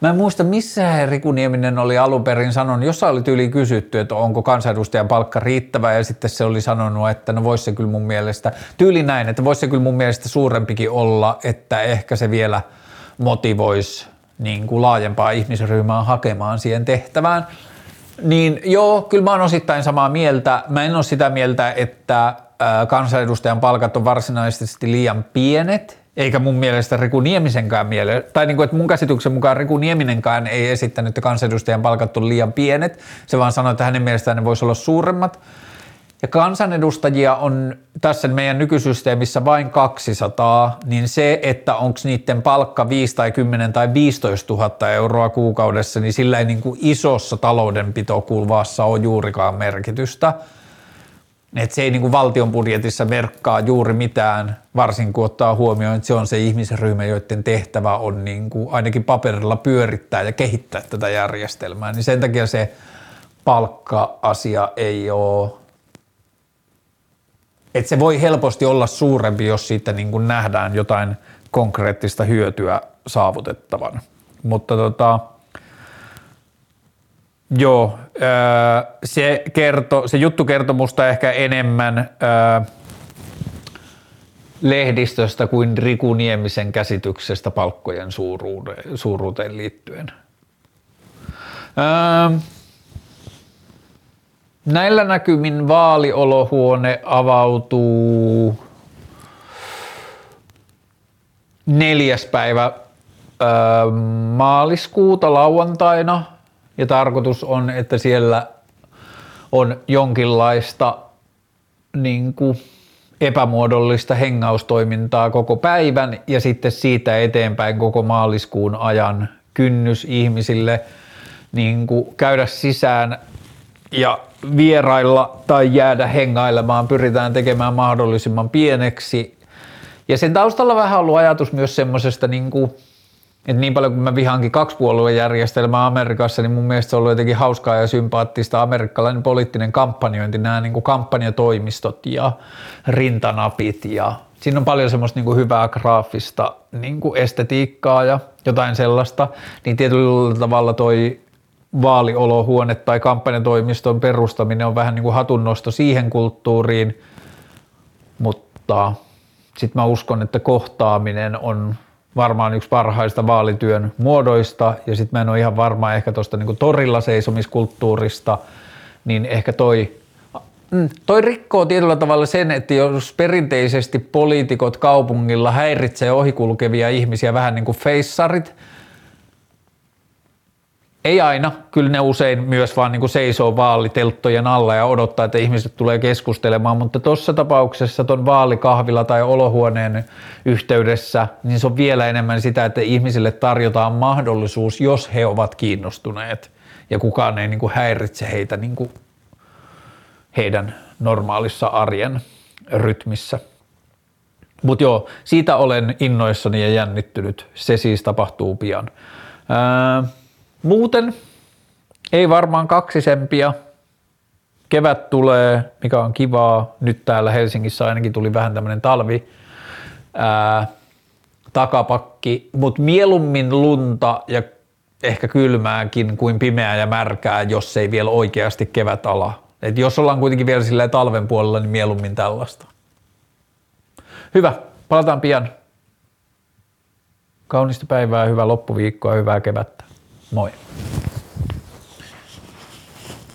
Mä en muista, missä Riku Nieminen oli alun perin sanonut, jossa oli tyyli kysytty, että onko kansanedustajan palkka riittävä, ja sitten se oli sanonut, että no voisi se kyllä mun mielestä, tyyli näin, että voisi se kyllä mun mielestä suurempikin olla, että ehkä se vielä motivoisi niin kuin laajempaa ihmisryhmää hakemaan siihen tehtävään. Niin joo, kyllä mä oon osittain samaa mieltä. Mä en ole sitä mieltä, että kansanedustajan palkat on varsinaisesti liian pienet, eikä mun mielestä Riku Niemisenkään miele, tai niin kuin, että mun käsityksen mukaan Riku Nieminenkään ei esittänyt, että kansanedustajan palkat on liian pienet, se vaan sanoi, että hänen mielestään ne voisi olla suuremmat. Ja kansanedustajia on tässä meidän nykysysteemissä vain 200, niin se, että onko niiden palkka 5 tai 10 tai 15 000 euroa kuukaudessa, niin sillä ei niin kuin isossa taloudenpitokulvassa ole juurikaan merkitystä. Et se ei niin kuin valtion budjetissa verkkaa juuri mitään, varsinkin kun ottaa huomioon, että se on se ihmisryhmä, joiden tehtävä on niin kuin ainakin paperilla pyörittää ja kehittää tätä järjestelmää. Niin sen takia se palkka-asia ei ole, että se voi helposti olla suurempi, jos siitä niin kuin nähdään jotain konkreettista hyötyä saavutettavan. Mutta tota, Joo, se, kerto, se juttu kertoi musta ehkä enemmän lehdistöstä kuin Riku Niemisen käsityksestä palkkojen suuruuteen, liittyen. Näillä näkymin vaaliolohuone avautuu neljäs päivä maaliskuuta lauantaina – ja tarkoitus on, että siellä on jonkinlaista niin kuin epämuodollista hengaustoimintaa koko päivän ja sitten siitä eteenpäin koko maaliskuun ajan kynnys ihmisille niin kuin käydä sisään ja vierailla tai jäädä hengailemaan pyritään tekemään mahdollisimman pieneksi. Ja sen taustalla vähän ollut ajatus myös semmoisesta niin kuin, että niin paljon kuin mä vihankin kaksipuoluejärjestelmää Amerikassa, niin mun mielestä se on ollut jotenkin hauskaa ja sympaattista amerikkalainen poliittinen kampanjointi, nämä niin kuin kampanjatoimistot ja rintanapit ja siinä on paljon semmoista niin kuin hyvää graafista niin kuin estetiikkaa ja jotain sellaista, niin tietyllä tavalla toi vaaliolohuone tai kampanjatoimiston perustaminen on vähän niin kuin hatunnosto siihen kulttuuriin, mutta sitten mä uskon, että kohtaaminen on varmaan yksi parhaista vaalityön muodoista, ja sitten mä en ole ihan varma ehkä tuosta niin torilla seisomiskulttuurista, niin ehkä toi, mm, toi rikkoo tietyllä tavalla sen, että jos perinteisesti poliitikot kaupungilla häiritsee ohikulkevia ihmisiä vähän niin kuin feissarit, ei aina, kyllä ne usein myös vaan niin kuin seisoo vaalitelttojen alla ja odottaa, että ihmiset tulee keskustelemaan, mutta tuossa tapauksessa tuon vaalikahvilla tai olohuoneen yhteydessä, niin se on vielä enemmän sitä, että ihmisille tarjotaan mahdollisuus, jos he ovat kiinnostuneet ja kukaan ei niin kuin häiritse heitä niin kuin heidän normaalissa arjen rytmissä. Mutta joo, siitä olen innoissani ja jännittynyt. Se siis tapahtuu pian. Ää, Muuten ei varmaan kaksisempia. Kevät tulee, mikä on kivaa. Nyt täällä Helsingissä ainakin tuli vähän tämmöinen talvi ää, takapakki, mutta mieluummin lunta ja ehkä kylmääkin kuin pimeää ja märkää, jos ei vielä oikeasti kevät ala. Et jos ollaan kuitenkin vielä sillä talven puolella, niin mieluummin tällaista. Hyvä, palataan pian. Kaunista päivää, hyvää loppuviikkoa, hyvää kevättä. Moi.